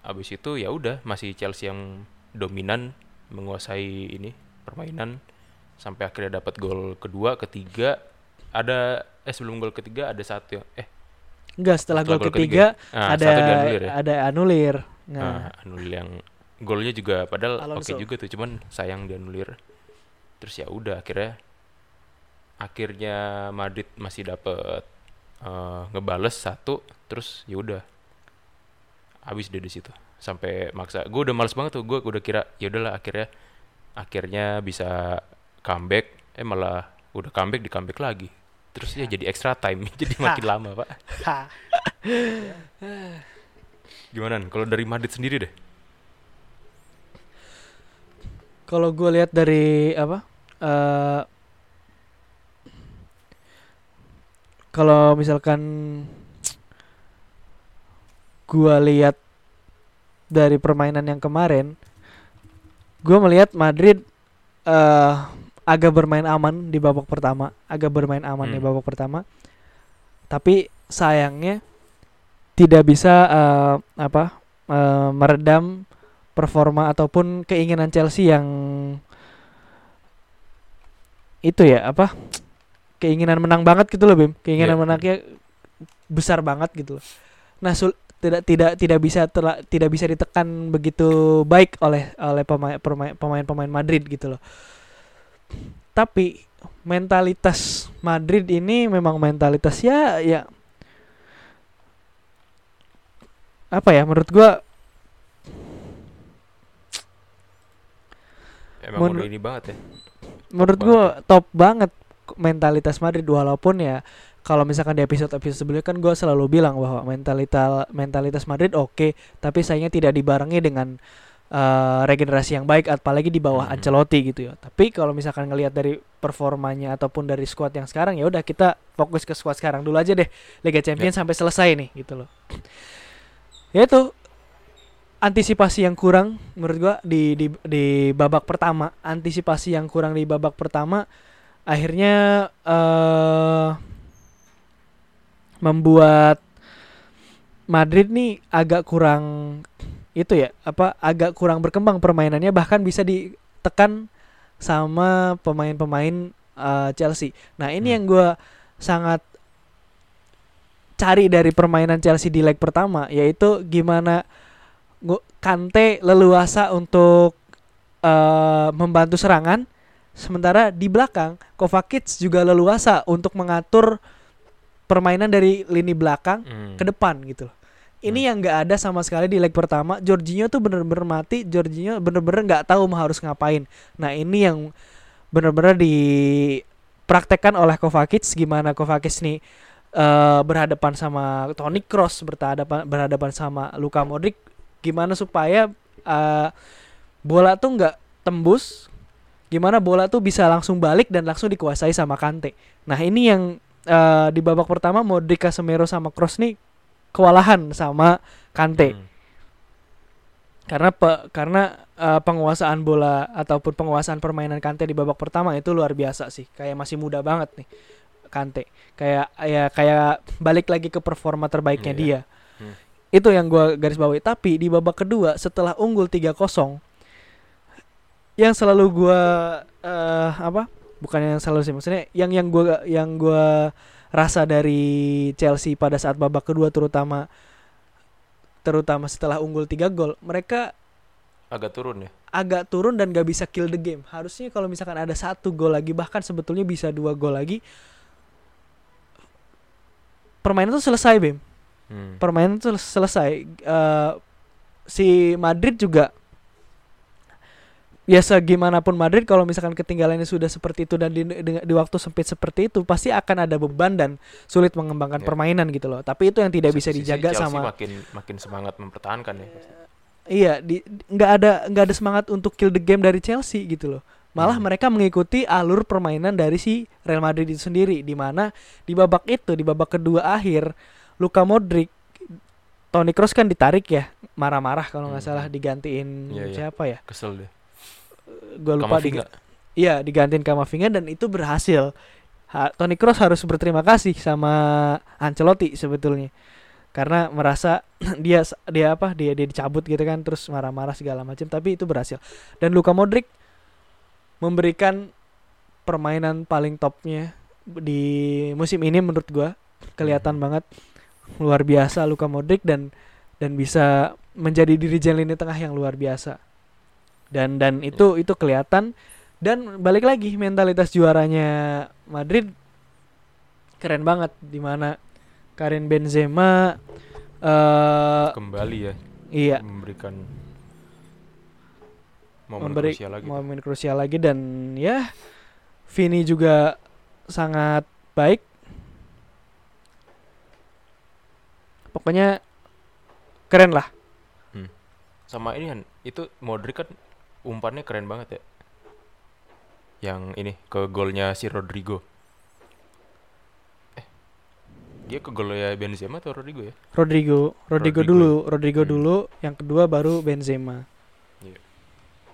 Abis itu ya udah masih Chelsea yang dominan menguasai ini permainan sampai akhirnya dapat gol kedua, ketiga ada eh sebelum gol ketiga ada satu yang eh Enggak, setelah, Setelah gol gol ketiga, ah, ada ya. ada anulir. Nah, Nah, anulir yang golnya juga padahal oke Alonso. juga tuh, cuman sayang dianulir. Terus ya udah akhirnya akhirnya Madrid masih dapat eh, ngebales satu, terus ya udah habis deh di situ sampai maksa. Gue udah males banget tuh, gue udah kira ya udahlah akhirnya akhirnya bisa comeback, eh malah udah comeback di comeback lagi. Terus ya jadi extra time, jadi makin lama pak. ha. Gimana? Kalau dari Madrid sendiri deh? Kalau gue lihat dari apa? eh kalau misalkan gua lihat dari permainan yang kemarin, gua melihat Madrid eh agak bermain aman di babak pertama, agak bermain aman di Hmm. babak pertama. Tapi sayangnya tidak bisa eh, apa eh, meredam performa ataupun keinginan Chelsea yang itu ya apa? Keinginan menang banget gitu loh Bim. Keinginan Iya. menangnya besar banget gitu loh. Nah sul- tidak tidak tidak bisa tela- tidak bisa ditekan begitu baik oleh oleh pemain pemain pemain pemain Madrid gitu loh. Tapi mentalitas Madrid ini memang mentalitas ya ya apa ya? Menurut gua Emang Menur- udah ini banget ya. menurut gua top banget mentalitas Madrid walaupun ya kalau misalkan di episode-episode sebelumnya kan gua selalu bilang bahwa mentalitas mentalitas Madrid oke tapi sayangnya tidak dibarengi dengan eh, regenerasi yang baik apalagi di bawah Mhm. Ancelotti gitu ya. Tapi kalau misalkan ngelihat dari performanya ataupun dari squad yang sekarang ya udah kita fokus ke squad sekarang dulu aja deh. Liga Champions sampai selesai nih gitu loh. Ya itu antisipasi yang kurang menurut gua di di di babak pertama antisipasi yang kurang di babak pertama akhirnya eh membuat Madrid nih agak kurang itu ya apa agak kurang berkembang permainannya bahkan bisa ditekan sama pemain-pemain eh, Chelsea. Nah ini Hmm. yang gua sangat cari dari permainan Chelsea di leg pertama yaitu gimana Kante leluasa untuk eh, membantu serangan sementara di belakang Kovacic juga leluasa untuk mengatur permainan dari lini belakang Hmm. ke depan gitu loh. Ini yang nggak ada sama sekali di leg pertama. Jorginho tuh bener-bener mati. Jorginho bener-bener nggak tahu mau harus ngapain. Nah ini yang bener-bener dipraktekkan oleh Kovacic. Gimana Kovacic nih eh, berhadapan sama Toni Kroos, berhadapan berhadapan sama Luka Modric. Gimana supaya eh, bola tuh nggak tembus. Gimana bola tuh bisa langsung balik dan langsung dikuasai sama Kante. Nah ini yang eh, di babak pertama Modric, Casemiro sama Kroos nih kewalahan sama Kante Hmm. karena pe- karena eh, penguasaan bola ataupun penguasaan permainan Kante di babak pertama itu luar biasa sih kayak masih muda banget nih Kante kayak ya kayak balik lagi ke performa terbaiknya Iya, dia. Itu yang gua garis bawahi tapi di babak kedua setelah unggul 3-0 yang selalu gua eh apa? Bukan yang selalu sih, maksudnya yang yang gua yang gua rasa dari Chelsea pada saat babak kedua terutama terutama setelah unggul 3 gol, mereka Agak turun ya. agak turun dan gak bisa kill the game. Harusnya kalau misalkan ada satu gol lagi, bahkan sebetulnya bisa dua gol lagi, permainan itu selesai, Bim. Hmm. Permainan itu selesai. Eh, si Madrid juga biasa gimana pun Madrid kalau misalkan ketinggalannya sudah seperti itu dan di, di, di waktu sempit seperti itu pasti akan ada beban dan sulit mengembangkan Ya. permainan gitu loh. Tapi itu yang tidak bisa Sisi dijaga Chelsea sama makin makin semangat mempertahankan ya. pasti. Iya, nggak ada nggak ada semangat untuk kill the game dari Chelsea gitu loh. Malah Hmm. mereka mengikuti alur permainan dari si Real Madrid itu sendiri di mana di babak itu di babak kedua akhir Luka Modric Toni Kroos kan ditarik ya marah-marah kalau nggak Hmm. salah digantiin Iya, iya. siapa ya Kesel deh. gue lupa Kamavinga. diga- iya digantiin Kamavinga dan itu berhasil Ha- Toni Kroos harus berterima kasih sama Ancelotti sebetulnya karena merasa dia dia apa dia dia dicabut gitu kan terus marah-marah segala macam tapi itu berhasil dan Luka Modric memberikan permainan paling topnya di musim ini menurut gua kelihatan Mhm. banget luar biasa Luka Modric dan dan bisa menjadi dirijen lini tengah yang luar biasa. Dan dan itu itu kelihatan. Dan balik lagi mentalitas juaranya Madrid keren banget di mana Karim Benzema eh Kembali ya iya. memberikan momen memberi krusial lagi. momen krusial lagi dan ya Vini juga sangat baik pokoknya keren lah Sama ini kan itu Modric kan umpannya keren banget ya. Yang ini ke golnya si Rodrigo. Eh. Dia ke golnya Benzema atau Rodrigo ya? Rodrigo Rodrigo, Rodrigo dulu Rodrigo Hmm. dulu yang kedua baru Benzema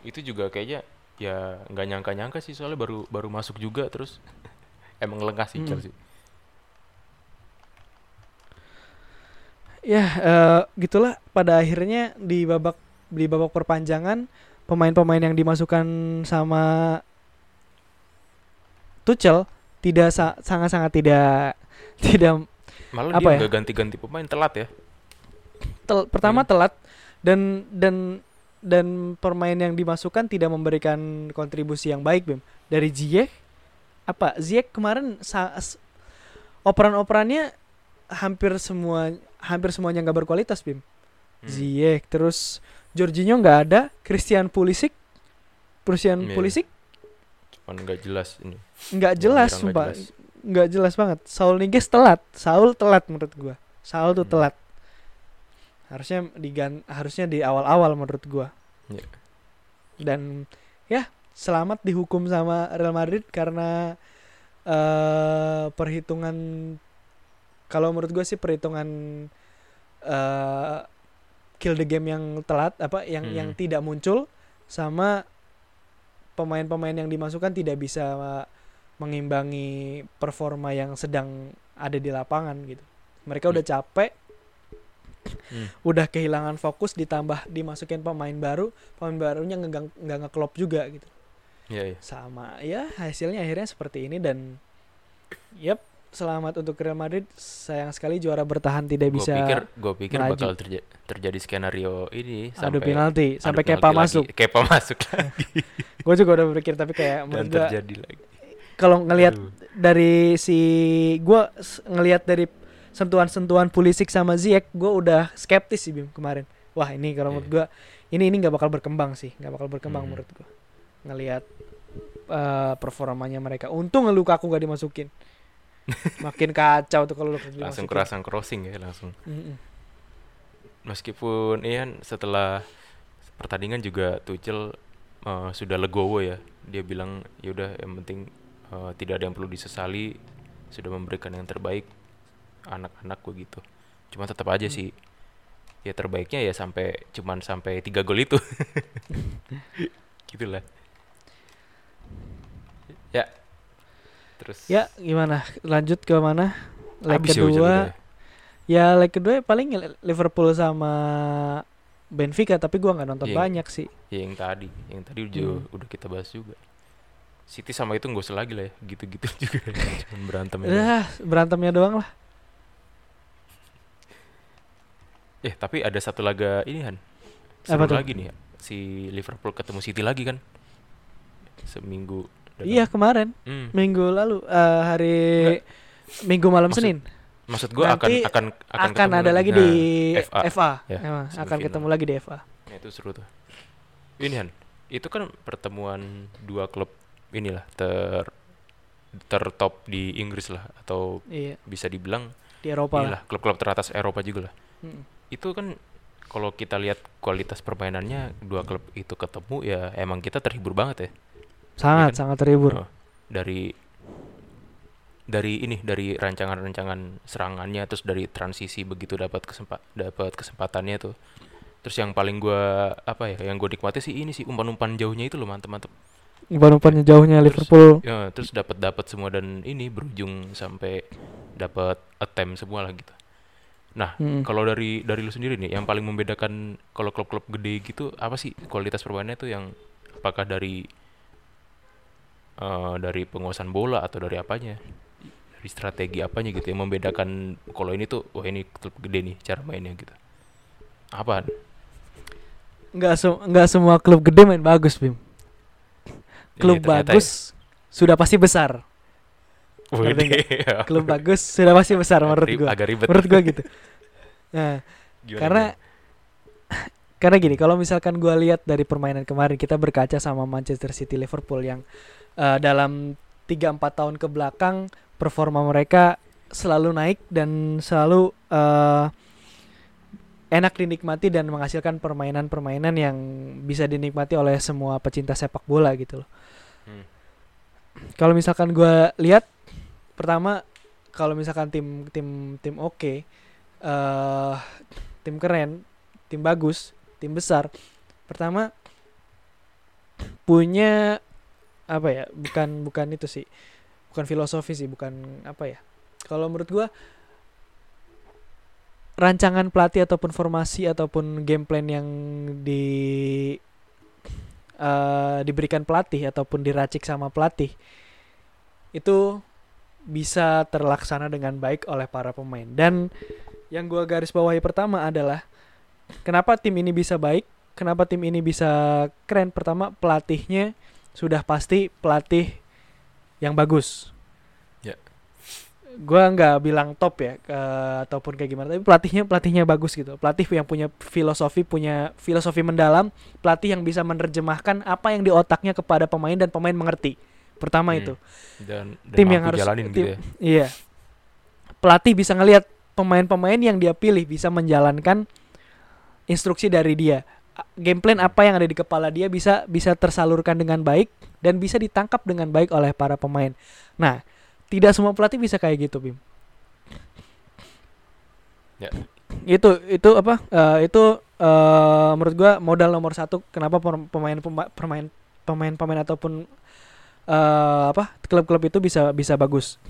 Itu juga kayaknya ya nggak nyangka-nyangka sih soalnya baru baru masuk juga terus emang lengah sih Mm. Chelsea. Ya eh, gitulah pada akhirnya di babak di babak perpanjangan pemain-pemain yang dimasukkan sama Tuchel tidak sa- sangat-sangat tidak tidak Malah Apa dia ya? ganti-ganti pemain telat ya. tel- pertama Hmm. telat dan dan dan pemain yang dimasukkan tidak memberikan kontribusi yang baik Bim dari Ziyech apa Ziyech kemarin operan-operannya hampir semua hampir semuanya nggak berkualitas Bim Hmm. Ziyech terus Jorginho nggak ada Christian Pulisic Christian Iya. Pulisic Cuman nggak jelas ini. nggak jelas Nggak sumpah jelas. jelas banget Saul Niguez telat Saul telat menurut gua Saul tuh Hmm. telat harusnya digan harusnya di awal-awal menurut gua Iya. dan ya selamat dihukum sama Real Madrid karena eh perhitungan kalau menurut gua sih perhitungan eh kill the game yang telat apa yang yang Hmm. tidak muncul sama pemain-pemain yang dimasukkan tidak bisa mengimbangi performa yang sedang ada di lapangan gitu. Mereka udah capek, Hmm. udah kehilangan fokus ditambah dimasukin pemain baru, pemain barunya nggak nggak ngeklop juga gitu. Iya, iya. Sama ya hasilnya akhirnya seperti ini dan yep selamat untuk Real Madrid. Sayang sekali juara bertahan tidak Gue bisa pikir gue pikir melaju. bakal terja- terjadi skenario ini adu sampai penalti adu sampai penalti Kepa lagi. masuk. Kepa masuk lagi Gue juga udah berpikir tapi kayak dan menurut gua terjadi lagi. kalau ngelihat dari si gua s- ngelihat dari sentuhan-sentuhan Pulisic sama Ziyech gua udah skeptis sih Bim kemarin wah ini kalau menurut Iya. gua ini ini nggak bakal berkembang sih nggak bakal berkembang Hmm. menurut gua ngelihat eh, performanya mereka untung Lukaku gak dimasukin makin kacau tuh kalau langsung kerasang crossing ya langsung. Mm-mm. Meskipun Ian setelah pertandingan juga Tuchel eh, sudah legowo ya. Dia bilang ya udah yang penting eh, tidak ada yang perlu disesali, sudah memberikan yang terbaik anak-anak begitu. Cuma tetap aja Hmm. sih ya terbaiknya ya sampai cuman sampai tiga gol itu. Gitulah. Ya. Terus ya gimana lanjut ke mana leg habis ya kedua ya. ya leg kedua paling Liverpool sama Benfica tapi gua nggak nonton Iya. banyak sih. Ya yang tadi, yang tadi udah, Hmm. udah kita bahas juga. City sama itu nggak usah lagi lah ya, gitu-gitu juga. Cuman berantem ya. Ah, berantemnya doang lah. Eh tapi ada satu laga ini Han. Apa Seru tuh? lagi nih ya. Si Liverpool ketemu City lagi kan. Seminggu. Dalam- Iya kemarin Hmm. minggu lalu eh, hari Minggu malam Maksud- Senin Maksud gua akan akan akan, ketemu ada lagi di Nah, FA, FA. Ya, Emang, akan ketemu lagi di FA. Nah, itu seru tuh. Ini Han, itu kan pertemuan dua klub inilah ter tertop di Inggris lah atau Iya bisa dibilang di Eropa lah. inilah klub-klub teratas Eropa juga lah. Mm. Itu kan kalau kita lihat kualitas permainannya dua klub itu ketemu ya emang kita terhibur banget ya. Sangat kan? sangat terhibur. Oh, dari dari ini dari rancangan-rancangan serangannya terus dari transisi begitu dapat kesempat dapat kesempatannya tuh terus yang paling gua apa ya yang gue nikmati sih ini sih umpan-umpan jauhnya itu loh mantep-mantep Umpan-umpannya jauhnya Terus- Liverpool. ya terus dapat dapat semua dan ini berujung sampai dapat attempt semua lah gitu nah Mm. kalau dari dari lu sendiri nih yang paling membedakan kalau klub-klub gede gitu apa sih kualitas permainannya tuh yang apakah dari eh, dari penguasaan bola atau dari apanya dari strategi apanya gitu yang membedakan kalau ini tuh wah ini klub gede nih cara mainnya gitu apa Nggak se- nggak semua klub gede main bagus, Bim. Klub ternyata bagus sudah pasti besar. ya. Wede. Klub bagus sudah pasti besar menurut gua. agak ribet Menurut gua gitu. Nah, Gimana, karena karena gini, kalau misalkan gua lihat dari permainan kemarin kita berkaca sama Manchester City Liverpool yang eh, dalam 3 4 tahun ke belakang performa mereka selalu naik dan selalu eh, enak dinikmati dan menghasilkan permainan-permainan yang bisa dinikmati oleh semua pecinta sepak bola gitu loh. Hmm. Kalau misalkan gua lihat pertama kalau misalkan tim tim tim oke eh tim keren, tim bagus, tim besar. Pertama punya apa ya? Bukan bukan itu sih. Bukan filosofi sih, bukan apa ya? Kalau menurut gua rancangan pelatih ataupun formasi ataupun game plan yang di eh, diberikan pelatih ataupun diracik sama pelatih itu bisa terlaksana dengan baik oleh para pemain dan yang gua garis bawahi pertama adalah kenapa tim ini bisa baik kenapa tim ini bisa keren pertama pelatihnya sudah pasti pelatih yang bagus Ya. gua nggak bilang top ya eh, ataupun kayak gimana tapi pelatihnya pelatihnya bagus gitu pelatih yang punya filosofi punya filosofi mendalam pelatih yang bisa menerjemahkan apa yang di otaknya kepada pemain dan pemain mengerti pertama Hmm. itu dan, dan tim yang harus jalanin gitu tim- ya Iya. Pelatih bisa ngelihat pemain-pemain yang dia pilih bisa menjalankan instruksi dari dia. Game plan apa yang ada di kepala dia bisa bisa tersalurkan dengan baik dan bisa ditangkap dengan baik oleh para pemain. Nah, tidak semua pelatih bisa kayak gitu, Bim. Ya. Itu itu apa? eh, itu eh, menurut gua modal nomor satu kenapa pem- pemain pema- pemain pemain-pemain ataupun eh, apa klub-klub itu bisa bisa bagus.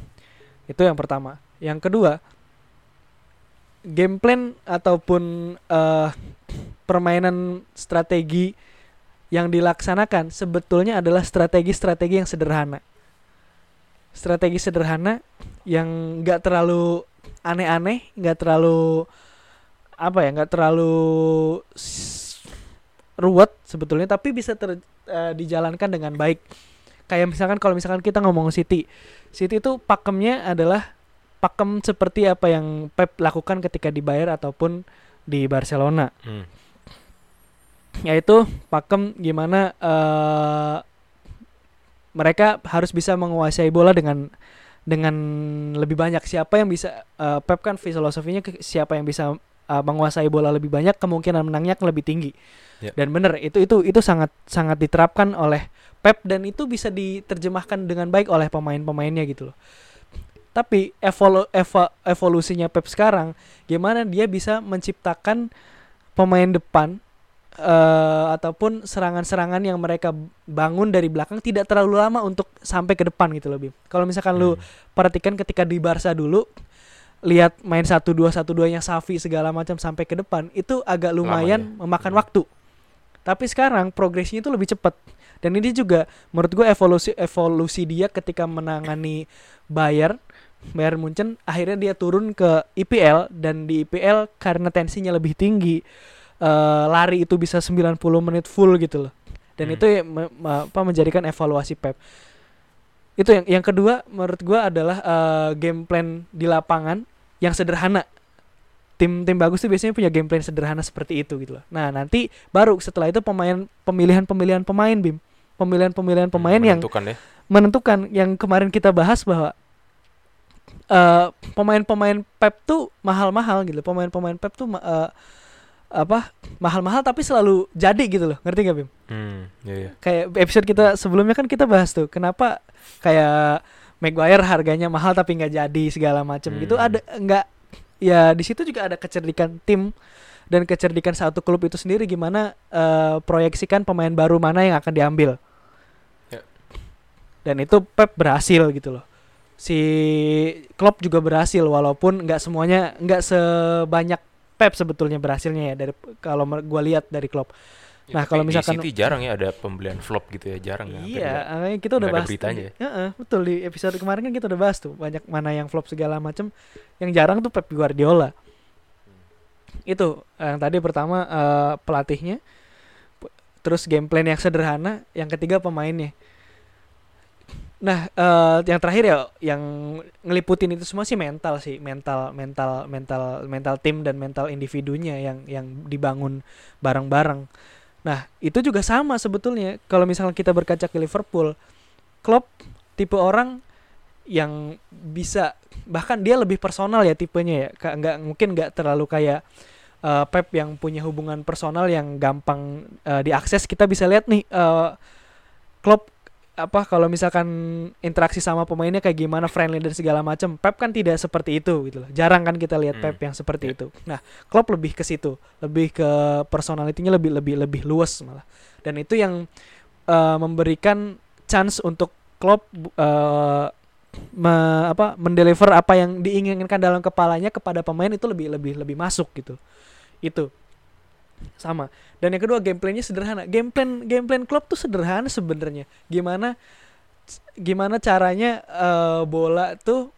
Itu yang pertama. Yang kedua, game plan ataupun eh, permainan strategi yang dilaksanakan sebetulnya adalah strategi-strategi yang sederhana. Strategi sederhana yang nggak terlalu aneh-aneh, nggak terlalu apa ya, nggak terlalu ruwet sebetulnya, tapi bisa ter- eh, dijalankan dengan baik. Kayak misalkan kalau misalkan kita ngomong City, City itu pakemnya adalah pakem seperti apa yang Pep lakukan ketika di Bayern ataupun di Barcelona Hmm. Yaitu pakem gimana eh mereka harus bisa menguasai bola dengan dengan lebih banyak. Siapa yang bisa eh, Pep kan filosofinya siapa yang bisa eh, menguasai bola lebih banyak kemungkinan menangnya akan lebih tinggi. Ya. dan benar itu itu itu sangat sangat diterapkan oleh Pep dan itu bisa diterjemahkan dengan baik oleh pemain-pemainnya gitu loh. Tapi evolu eva- evolusinya Pep sekarang gimana dia bisa menciptakan pemain depan eh, ataupun serangan-serangan yang mereka bangun dari belakang tidak terlalu lama untuk sampai ke depan gitu loh Bim. Kalau misalkan lu Hmm. perhatikan ketika di Barca dulu lihat main satu dua satu duanya Safi segala macam sampai ke depan itu agak lumayan ya. memakan Hmm. waktu. Tapi sekarang progresnya itu lebih cepat. Dan ini juga menurut gue evolusi evolusi dia ketika menangani Bayern Bayern Munchen akhirnya dia turun ke IPL dan di IPL karena tensinya lebih tinggi eh, lari itu bisa 90 menit full gitu loh. Dan Hmm. itu ya me- me- apa menjadikan evaluasi Pep. Itu yang yang kedua menurut gua adalah eh, game plan di lapangan yang sederhana. Tim-tim bagus tuh biasanya punya game plan sederhana seperti itu gitu loh. Nah, nanti baru setelah itu pemain pemilihan-pemilihan pemain Bim. Pemilihan-pemilihan pemain yang menentukan ya menentukan yang kemarin kita bahas bahwa eh, pemain-pemain Pep tuh mahal-mahal gitu. Pemain-pemain Pep tuh eh, apa? mahal-mahal tapi selalu jadi gitu loh. Ngerti gak Bim? hmm iya iya Kayak episode kita sebelumnya kan kita bahas tuh kenapa kayak Maguire harganya mahal tapi nggak jadi segala macam gitu. Hmm. Ada nggak ya di situ juga ada kecerdikan tim dan kecerdikan satu klub itu sendiri gimana eh, proyeksikan pemain baru mana yang akan diambil. Ya. Dan itu Pep berhasil gitu loh. Si Klopp juga berhasil walaupun nggak semuanya nggak sebanyak Pep sebetulnya berhasilnya ya dari kalau gua lihat dari Klopp. Ya, Nah, kalau di misalkan- City jarang ya ada pembelian flop gitu ya jarang ya Iya, makanya kita udah bahas. beritanya ya. Heeh, betul di episode kemarin kan kita udah bahas tuh banyak mana yang flop segala macam. Yang jarang tuh Pep Guardiola. Itu eh, yang tadi pertama eh, pelatihnya, terus game plan yang sederhana, yang ketiga pemainnya. Nah, eh, yang terakhir ya yang ngeliputin itu semua sih mental sih, mental mental mental mental tim dan mental individunya yang yang dibangun bareng-bareng. Nah, itu juga sama sebetulnya kalau misalnya kita berkaca ke Liverpool, Klopp tipe orang yang bisa bahkan dia lebih personal ya tipenya ya, nggak mungkin nggak terlalu kayak eh, Pep yang punya hubungan personal yang gampang eh, diakses. Kita bisa lihat nih eh, Klopp apa kalau misalkan interaksi sama pemainnya kayak gimana friendly dan segala macam Pep kan tidak seperti itu gitu loh. Jarang kan kita lihat Hmm. Pep yang seperti Ya. itu. Nah Klopp lebih ke situ. Lebih ke personalitinya lebih lebih lebih luas malah. Dan itu yang eh, memberikan chance untuk Klopp eh, me- apa mendeliver apa yang diinginkan dalam kepalanya kepada pemain itu lebih lebih lebih masuk gitu. Itu sama. Dan yang kedua gameplaynya sederhana. Game plan game plan Klopp tuh sederhana sebenarnya. Gimana gimana caranya eh, bola tuh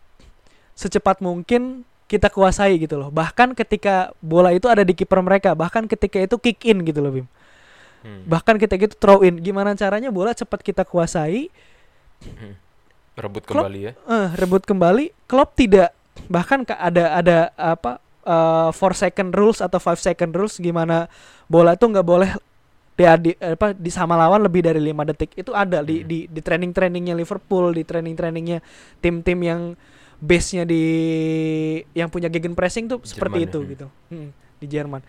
secepat mungkin kita kuasai gitu loh. Bahkan ketika bola itu ada di kiper mereka bahkan ketika itu kick in gitu loh Bim. Hmm. bahkan ketika itu throw in. Gimana caranya bola cepat kita kuasai? Hmm. rebut Klopp- kembali ya. eh rebut kembali. Klopp tidak bahkan ka- ada ada apa eh 4 second rules atau 5 second rules gimana bola itu nggak boleh dia di apa di sama lawan lebih dari lima detik. Itu ada di Hmm. di di training trainingnya Liverpool di training trainingnya tim-tim yang base nya di yang punya gegen pressing tuh seperti Jerman itu ya, hmm. gitu. Hmm, di Jerman.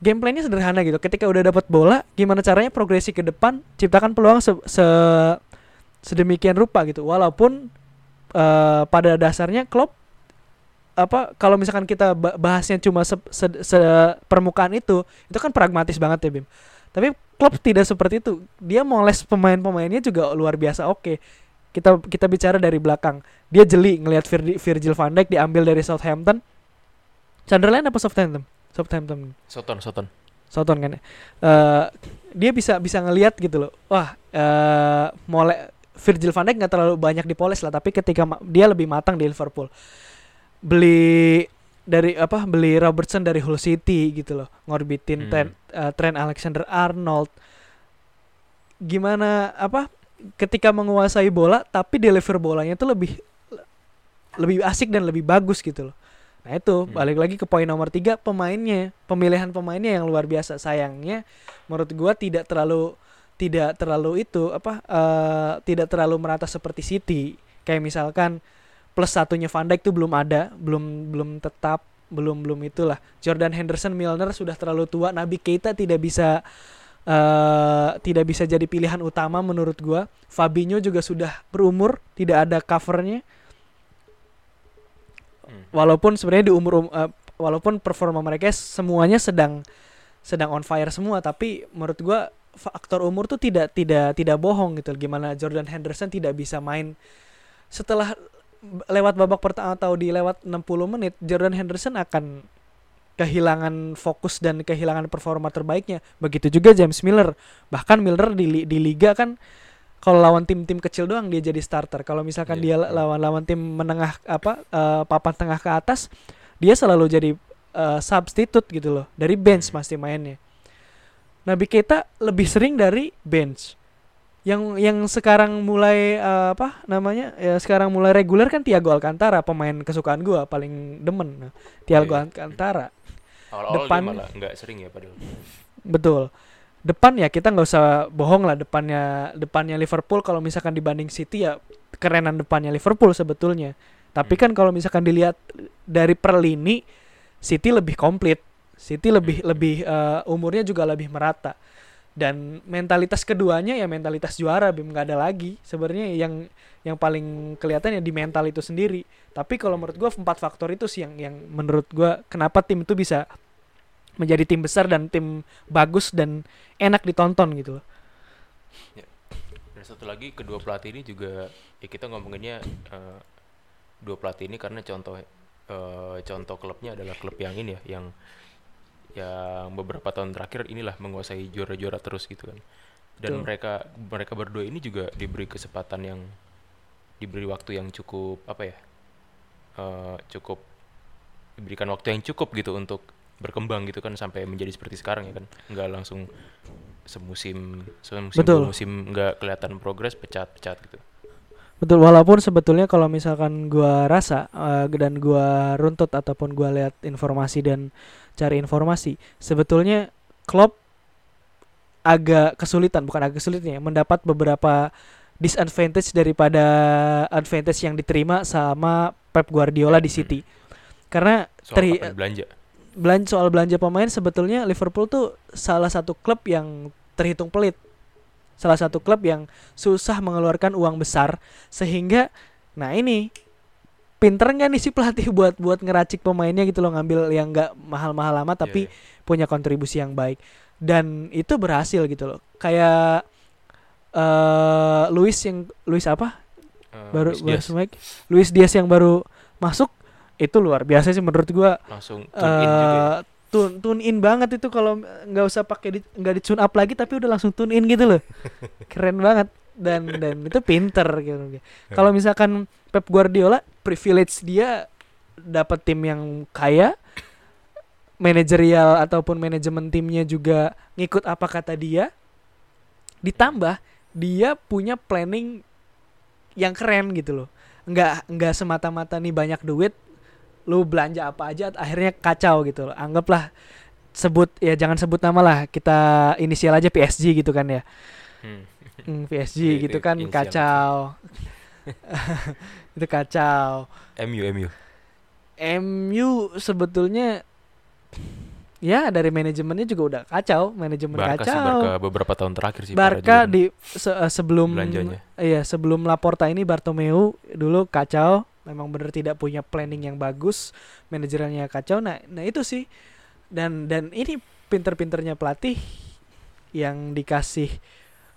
Gameplaynya sederhana gitu. Ketika udah dapat bola gimana caranya progresi ke depan? Ciptakan peluang se, se- sedemikian rupa gitu. Walaupun eh, pada dasarnya Klopp apa kalau misalkan kita ba- bahasnya cuma se, se- se- permukaan itu itu kan pragmatis banget ya Bim. Tapi Klopp tidak seperti itu. Dia moles pemain-pemainnya juga luar biasa oke. Kita kita bicara dari belakang. Dia jeli ngelihat Vir- Virgil van Dijk diambil dari Southampton. Sunderland apa Southampton? Southampton. Soton Soton. Soton kan ya. Eh, dia bisa bisa ngelihat gitu loh. Wah, eh mole Virgil van Dijk nggak terlalu banyak dipoles lah, tapi ketika dia lebih matang di Liverpool. Beli dari apa? Beli Robertson dari Hull City gitu loh. Ngorbitin Hmm. Trent, eh, Trent Alexander-Arnold. Gimana apa? Ketika menguasai bola tapi deliver bolanya tuh lebih lebih asik dan lebih bagus gitu loh. Nah itu Hmm. balik lagi ke poin nomor tiga pemainnya, pemilihan pemainnya yang luar biasa. Sayangnya menurut gua tidak terlalu tidak terlalu itu apa eh, tidak terlalu merata seperti City. Kayak misalkan plus satunya Van Dijk tuh belum ada, belum belum tetap, belum belum itulah. Jordan Henderson, Milner sudah terlalu tua. Nabi Keita tidak bisa eh tidak bisa jadi pilihan utama menurut gua. Fabinho juga sudah berumur, tidak ada covernya Hmm. walaupun sebenarnya di umur um- eh, walaupun performa mereka semuanya sedang sedang on fire semua tapi menurut gua faktor umur tuh tidak tidak tidak bohong gitu gimana Jordan Henderson tidak bisa main setelah lewat babak pertama atau di lewat 60 menit Jordan Henderson akan kehilangan fokus dan kehilangan performa terbaiknya. Begitu juga James Miller. Bahkan Miller di di liga kan kalau lawan tim-tim kecil doang dia jadi starter. Kalau misalkan Iya, dia iya. lawan lawan tim menengah apa eh, papan tengah ke atas, dia selalu jadi eh, substitute gitu loh. Dari bench Hmm. pasti mainnya. Nabi Keita lebih sering dari bench. Yang yang sekarang mulai eh, apa namanya? Ya sekarang mulai reguler kan Thiago Alcantara, pemain kesukaan gua paling demen. Nah, Thiago Iya. Alcantara. Awal-awal Depan- malah nggak sering ya padahal. Betul. Depan ya kita nggak usah bohong lah depannya depannya Liverpool kalau misalkan dibanding City ya kerenan depannya Liverpool sebetulnya. Tapi Hmm. kan kalau misalkan dilihat dari per lini City lebih komplit. City lebih Hmm. lebih eh, umurnya juga lebih merata. Dan mentalitas keduanya ya mentalitas juara Bim nggak ada lagi. Sebenarnya yang yang paling kelihatan ya di mental itu sendiri. Tapi kalau menurut gua empat faktor itu sih yang yang menurut gua kenapa tim itu bisa menjadi tim besar dan tim bagus dan enak ditonton gitu loh. Dan satu lagi kedua pelatih ini juga ya kita ngomonginnya eh, dua pelatih ini karena contoh eh, contoh klubnya adalah klub yang ini ya yang yang beberapa tahun terakhir inilah menguasai juara-juara terus gitu kan. Dan Betul. mereka mereka berdua ini juga diberi kesempatan yang diberi waktu yang cukup apa ya? eh, cukup diberikan waktu yang cukup gitu untuk berkembang gitu kan sampai menjadi seperti sekarang ya kan. Nggak langsung semusim semusim Betul. musim nggak kelihatan progres pecat-pecat gitu. Betul walaupun sebetulnya kalau misalkan gua rasa eh, dan gua runtut ataupun gua lihat informasi dan cari informasi, sebetulnya Klopp agak kesulitan bukan agak kesulitan ya mendapat beberapa disadvantage daripada advantage yang diterima sama Pep Guardiola di City. Karena Soal Teri- belanja. belanja soal belanja pemain sebetulnya Liverpool tuh salah satu klub yang terhitung pelit. Salah satu klub yang susah mengeluarkan uang besar sehingga nah ini pinter nggak nih si pelatih buat buat ngeracik pemainnya gitu loh ngambil yang nggak mahal-mahal amat tapi Iya, iya. punya kontribusi yang baik dan itu berhasil gitu loh. Kayak eh Luis yang Luis apa? Eh, baru Luis Diaz semai- Luis Diaz yang baru masuk itu luar biasa sih menurut gua langsung tune in juga. Tune tune in banget itu kalau nggak usah pakai di, nggak di tune up lagi tapi udah langsung tune in gitu loh. Keren banget. Dan dan itu pinter gitu. Kalau misalkan Pep Guardiola privilege dia dapat tim yang kaya manajerial ataupun manajemen timnya juga ngikut apa kata dia ditambah dia punya planning yang keren gitu loh. Nggak nggak semata-mata nih banyak duit lu belanja apa aja akhirnya kacau gitu loh anggaplah sebut ya jangan sebut nama lah kita inisial aja PSG gitu kan ya Hmm. Hmm, PSG Iya, gitu itu kan inisial. kacau itu kacau MU MU. MU sebetulnya ya dari manajemennya juga udah kacau manajemen Barca sih kacau Barca beberapa tahun terakhir sih Barca di se- eh, sebelum Belanjanya. iya sebelum Laporta ini Bartomeu dulu kacau memang benar tidak punya planning yang bagus manajernya kacau. Nah nah itu sih. Dan dan ini pinter-pinternya pelatih yang dikasih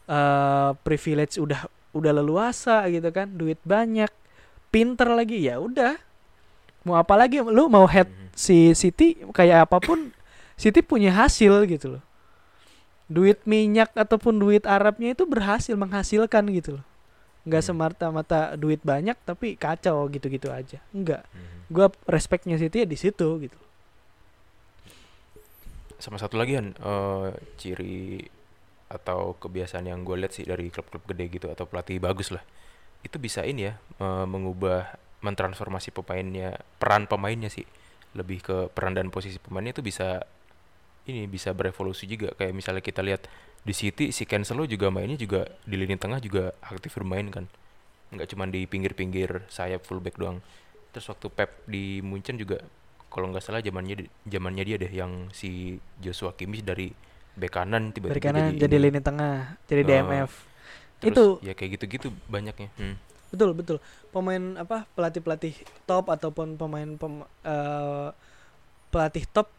eh privilege udah udah leluasa gitu kan duit banyak pinter lagi ya udah. Mau apa lagi? Lu mau head Mhm. si City kayak apa pun City punya hasil gitu loh. Duit minyak ataupun duit Arabnya itu berhasil menghasilkan gitu loh nggak Hmm. semata-mata duit banyak tapi kacau gitu-gitu aja. Enggak Mhm. gua respectnya City ya di situ gitu. Sama satu lagi kan eh, ciri atau kebiasaan yang gue lihat sih dari klub-klub gede gitu atau pelatih bagus lah itu bisa ini ya eh, mengubah mentransformasi pemainnya peran pemainnya sih. Lebih ke peran dan posisi pemainnya itu bisa ini bisa berevolusi juga. Kayak misalnya kita lihat di City si Cancelo juga mainnya juga di lini tengah juga aktif bermain kan. Nggak cuma di pinggir-pinggir sayap fullback doang. Terus waktu Pep di Munchen juga kalau nggak salah zamannya zamannya dia deh yang si Joshua Kimmich dari bek kanan tiba-tiba dari kanan jadi, ini. lini tengah jadi Eh, DMF Terus itu ya kayak gitu-gitu banyaknya. Hmm. betul betul. Pemain apa pelatih pelatih top ataupun pemain pem, eh, pelatih top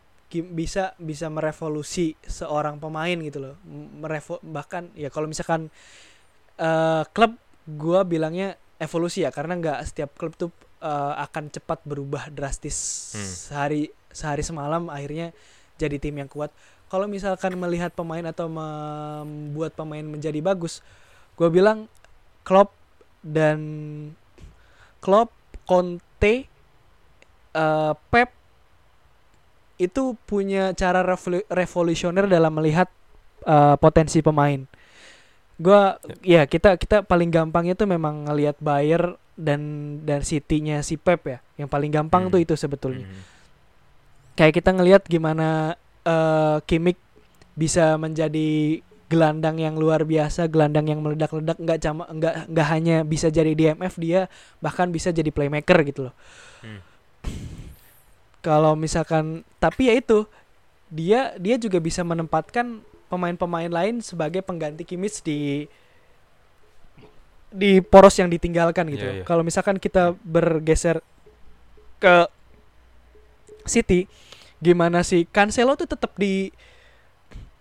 bisa bisa merevolusi seorang pemain gitu loh merevo bahkan ya kalau misalkan eh, klub gua bilangnya evolusi ya karena nggak setiap klub tuh eh, akan cepat berubah drastis Hmm. sehari sehari semalam akhirnya jadi tim yang kuat. Kalau misalkan melihat pemain atau membuat pemain menjadi bagus, gue bilang Klopp dan Klopp, Conte, eh, Pep itu punya cara revolu- revolusioner dalam melihat eh, potensi pemain. Gua ya kita kita paling gampangnya tuh memang ngelihat Bayer dan dan City-nya si Pep ya. Yang paling gampang Hmm. tuh itu sebetulnya. Hmm. Kayak kita ngelihat gimana eh Kimmich bisa menjadi gelandang yang luar biasa, gelandang yang meledak-ledak nggak cuma nggak nggak hanya bisa jadi DMF dia bahkan bisa jadi playmaker gitu loh. Hmm. Kalau misalkan tapi ya itu dia dia juga bisa menempatkan pemain-pemain lain sebagai pengganti Kimmich di di poros yang ditinggalkan gitu. Iya, loh. iya. Kalau misalkan kita bergeser ke City, gimana sih Cancelo tuh tetap di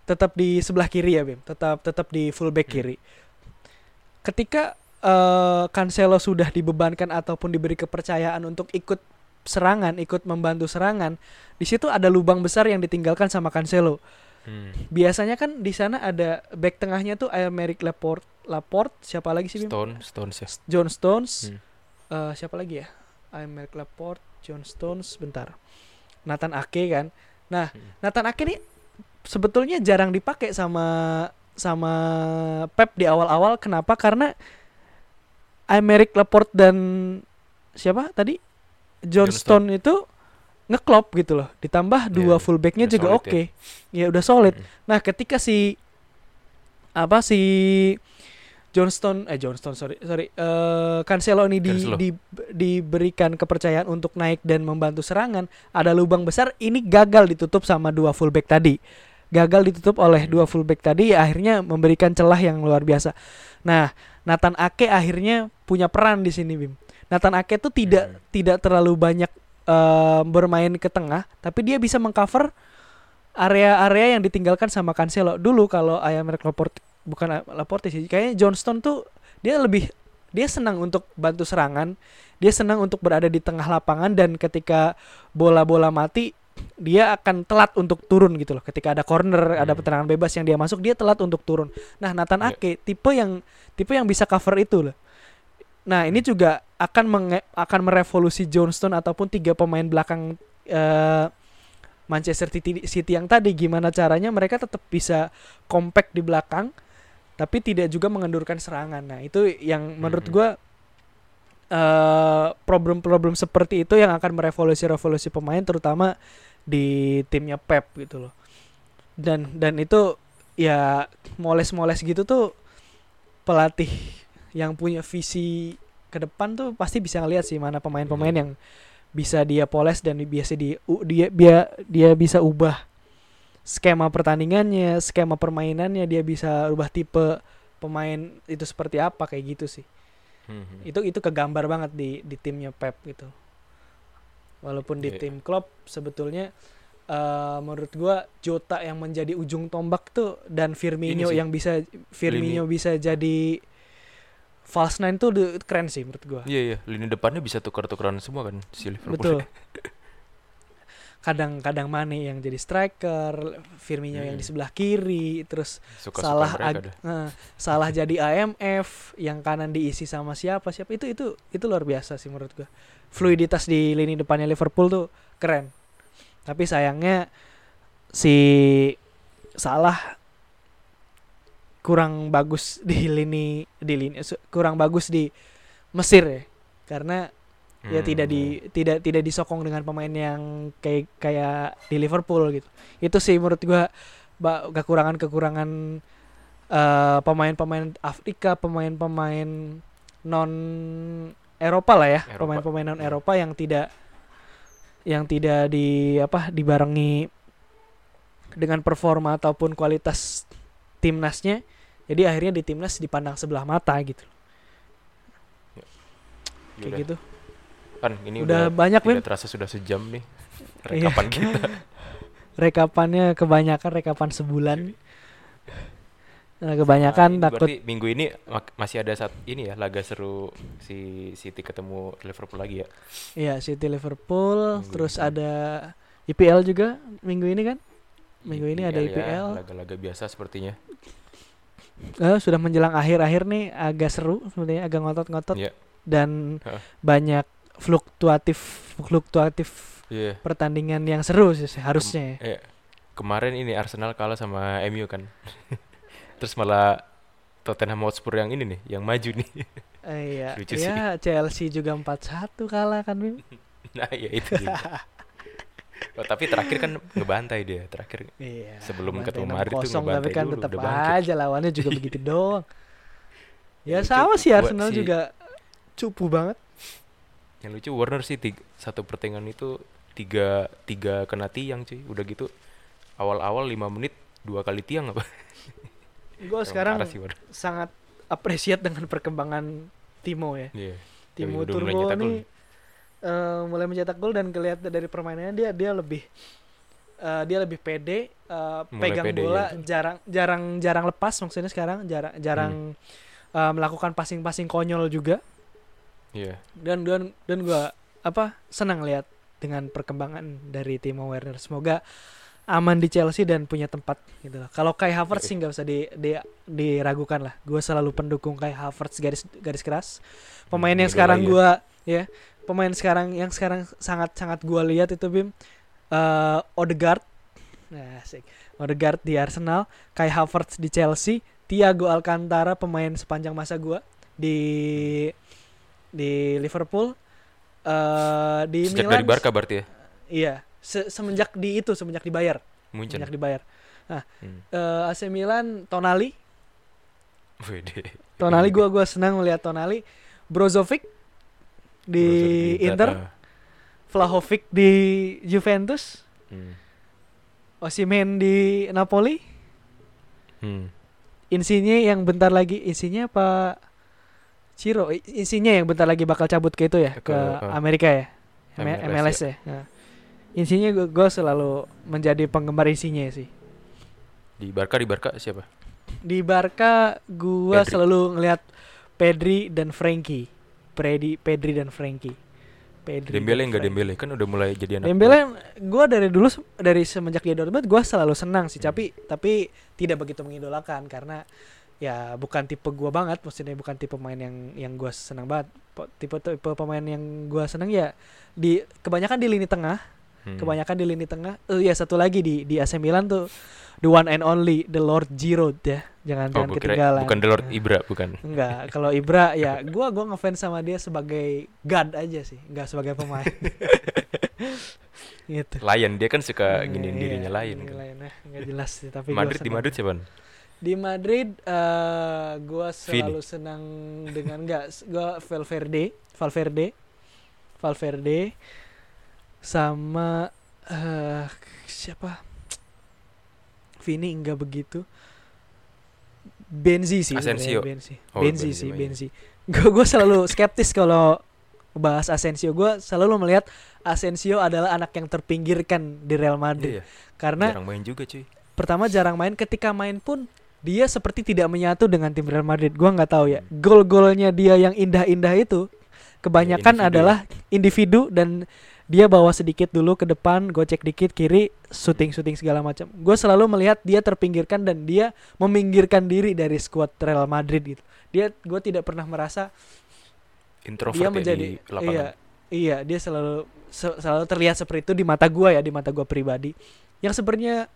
tetap di sebelah kiri ya Bim, tetap tetap di fullback Hmm. kiri. Ketika eh, Cancelo sudah dibebankan ataupun diberi kepercayaan untuk ikut serangan, ikut membantu serangan, di situ ada lubang besar yang ditinggalkan sama Cancelo. Hmm. Biasanya kan di sana ada back tengahnya tuh Aymeric Laporte, Laporte, siapa lagi sih Bim? Stone, Stone ya. John Stones, Hmm. eh, siapa lagi ya? Aymeric Laporte, John Stones, bentar. Nathan Ake kan. Nah, Hmm. Nathan Ake nih sebetulnya jarang dipakai sama sama Pep di awal-awal. Kenapa? Karena Aymeric Laporte dan siapa tadi? John, Stone itu ngeklop gitu loh. Ditambah dua iya. fullbacknya juga oke. Ya. udah solid. Hmm. Nah, ketika si apa si Johnston eh Johnston sorry sorry eh Cancelo ini di, Cancelo. di- diberikan kepercayaan untuk naik dan membantu serangan ada lubang besar ini gagal ditutup sama dua fullback tadi gagal ditutup oleh dua fullback tadi ya akhirnya memberikan celah yang luar biasa nah Nathan Ake akhirnya punya peran di sini Bim Nathan Ake tuh tidak Hmm. tidak terlalu banyak eh, bermain ke tengah tapi dia bisa mengcover area-area yang ditinggalkan sama Cancelo dulu kalau Aymeric Laporte bukan Laporte sih kayaknya Johnston tuh dia lebih dia senang untuk bantu serangan dia senang untuk berada di tengah lapangan dan ketika bola-bola mati dia akan telat untuk turun gitu loh ketika ada corner ada Hmm. tendangan bebas yang dia masuk dia telat untuk turun nah Nathan Iya. Ake tipe yang tipe yang bisa cover itu loh nah ini juga akan menge- akan merevolusi Johnston ataupun tiga pemain belakang eh, Manchester City, City yang tadi gimana caranya mereka tetap bisa compact di belakang tapi tidak juga mengendurkan serangan. Nah, itu yang menurut Mhm. gua eh problem-problem seperti itu yang akan merevolusi-revolusi pemain terutama di timnya Pep gitu loh. Dan dan itu ya moles-moles gitu tuh pelatih yang punya visi ke depan tuh pasti bisa ngeliat sih mana pemain-pemain yang bisa dia poles dan biasa di dia dia dia bisa ubah skema pertandingannya, skema permainannya, dia bisa ubah tipe pemain itu seperti apa kayak gitu sih. Hmm. Itu itu kegambar banget di di timnya Pep gitu. Walaupun di Iya. tim Klopp sebetulnya eh, menurut gua Jota yang menjadi ujung tombak tuh dan Firmino yang bisa Firmino bisa jadi false nine tuh de- keren sih menurut gua. Iya iya, lini depannya bisa tukar-tukaran semua kan si Liverpool. Betul. Kadang-kadang Mane yang jadi striker, Firmino yang di Hmm. sebelah kiri, terus Suka-suka salah mereka ag- eh, salah jadi AMF, yang kanan diisi sama siapa siapa itu itu itu luar biasa sih menurut gua. Fluiditas di lini depannya Liverpool tuh keren. Tapi sayangnya si salah kurang bagus di lini di lini kurang bagus di Mesir ya. Karena ya Hmm. tidak di tidak tidak disokong dengan pemain yang kayak kayak di Liverpool gitu itu sih menurut gua ba- kekurangan-kekurangan eh, pemain-pemain Afrika pemain-pemain non Eropa lah ya Eropa. pemain-pemain non Eropa yang tidak yang tidak di apa dibarengi dengan performa ataupun kualitas timnasnya jadi akhirnya di timnas dipandang sebelah mata gitu kayak Yaudah. gitu Kan ini udah, udah, banyak tidak terasa sudah sejam nih Iya. rekapan kita. rekapannya kebanyakan rekapan sebulan. Nah, kebanyakan Nah, ini takut berarti minggu ini masih ada saat ini ya laga seru si City ketemu Liverpool lagi ya. Iya, City Liverpool, Minggu terus ini. ada IPL juga minggu ini kan? Minggu ini ada ya, IPL. laga-laga biasa sepertinya. Eh, sudah menjelang akhir-akhir nih agak seru sebenarnya, agak ngotot-ngotot Iya. dan Heeh. banyak fluktuatif fluktuatif Iya. pertandingan yang seru sih harusnya. ya. Eh, kemarin ini Arsenal kalah sama MU kan. Terus malah Tottenham Hotspur yang ini nih, yang maju nih. Eh, iya, Lucu iya Chelsea juga 4-1 kalah kan Bim? nah, ya itu juga. Oh, tapi terakhir kan ngebantai dia, terakhir Iya. Sebelum ketemu 6-0, Madrid tuh tapi ngebantai kan dulu, tetap aja lawannya juga begitu doang. Ya Lucu sama sih Arsenal si- juga cupu banget. Yang lucu Warner sih tiga, satu pertandingan itu tiga tiga kena tiang cuy. Udah gitu awal-awal lima menit dua kali tiang apa? Gue sekarang sih Warner. sangat appreciate dengan perkembangan Timo ya. Iya. Timo mulai Turbo nih eh, mulai mencetak gol dan kelihatan dari permainannya dia dia lebih eh, dia lebih pede Mulai pegang pede, bola iya. jarang jarang jarang lepas maksudnya sekarang jarang jarang Hmm. eh, melakukan passing-passing konyol juga Iya. dan dan dan gua apa senang lihat dengan perkembangan dari Timo Werner semoga aman di Chelsea dan punya tempat gitu loh. Kalau Kai Havertz sih nggak usah di, di- diragukan lah. Gue selalu pendukung Kai Havertz garis garis keras. Pemain Hmm, yang sekarang ya. gua ya, pemain sekarang yang sekarang sangat sangat gua lihat itu Bim eh Odegaard. Nah, asik. Odegaard di Arsenal, Kai Havertz di Chelsea, Thiago Alcantara pemain sepanjang masa gua di di Liverpool eh di Sejak Milan dari Barca berarti ya. Iya, se- semenjak di itu, semenjak dibayar, Munchen. semenjak dibayar. Nah, Hmm. eh, AC Milan, Tonali, Wede. Tonali gua gua senang melihat Tonali, Brozovic di Brozovic Inter, ah. Vlahovic di Juventus, Hmm. Osimhen di Napoli, Hmm. Insigne yang bentar lagi Insigne apa Ciro, I- Insigne yang bentar lagi bakal cabut ke itu ya, Ke- ke ke- Amerika ya. M- MLS, MLS ya. Nah. Insigne gua, gua selalu menjadi penggemar Insigne sih. Di Barca di Barca siapa? Di Barca gua Pedri. selalu ngelihat Pedri dan Frankie. Pedri, Pedri dan Frankie. Pedri Dembele enggak. Dembele kan udah mulai jadi anak. Dembele gua dari dulu dari semenjak dia Dortmund gua selalu senang sih, Hmm. tapi tapi tidak begitu mengidolakan karena ya bukan tipe gua banget, maksudnya bukan tipe pemain yang yang gua senang banget. Tipe tipe pemain yang gua senang ya di kebanyakan di lini tengah, Hmm. kebanyakan di lini tengah. Eh ya satu lagi di di AC Milan tuh the one and only the Lord Giroud ya. Jangan Oh, jangan ketinggalan. bukan Delort Nah. Ibra, bukan. Enggak, kalau Ibra ya gua gua ngefans sama dia sebagai god aja sih, enggak sebagai pemain. gitu. Lion dia kan suka Eh, giniin iya, dirinya Lion giniin kan. Lion, eh, nggak jelas sih, tapi Madrid di. Madrid siapa? Di Madrid eh gua selalu senang dengan enggak gua Valverde, Valverde. Valverde sama eh siapa? Vini enggak begitu. Benzi sih Asensio. Benzi. Oh, Benzi Benzema, sih, iya. Benzi. Gue gue selalu skeptis kalau bahas Asensio. Gue selalu melihat Asensio adalah anak yang terpinggirkan di Real Madrid. Iya, Karena jarang main juga cuy. pertama jarang main, ketika main pun dia seperti tidak menyatu dengan tim Real Madrid. Gua nggak tahu ya. Hmm. Gol-golnya dia yang indah-indah itu kebanyakan individu adalah individu dan dia bawa sedikit dulu ke depan, gocek dikit kiri, syuting-syuting segala macam. Gue selalu melihat dia terpinggirkan dan dia meminggirkan diri dari skuad Real Madrid gitu. Dia gue tidak pernah merasa Introvert dia ya menjadi di lapangan. iya iya dia selalu se- selalu terlihat seperti itu di mata gua ya di mata gua pribadi yang sebenarnya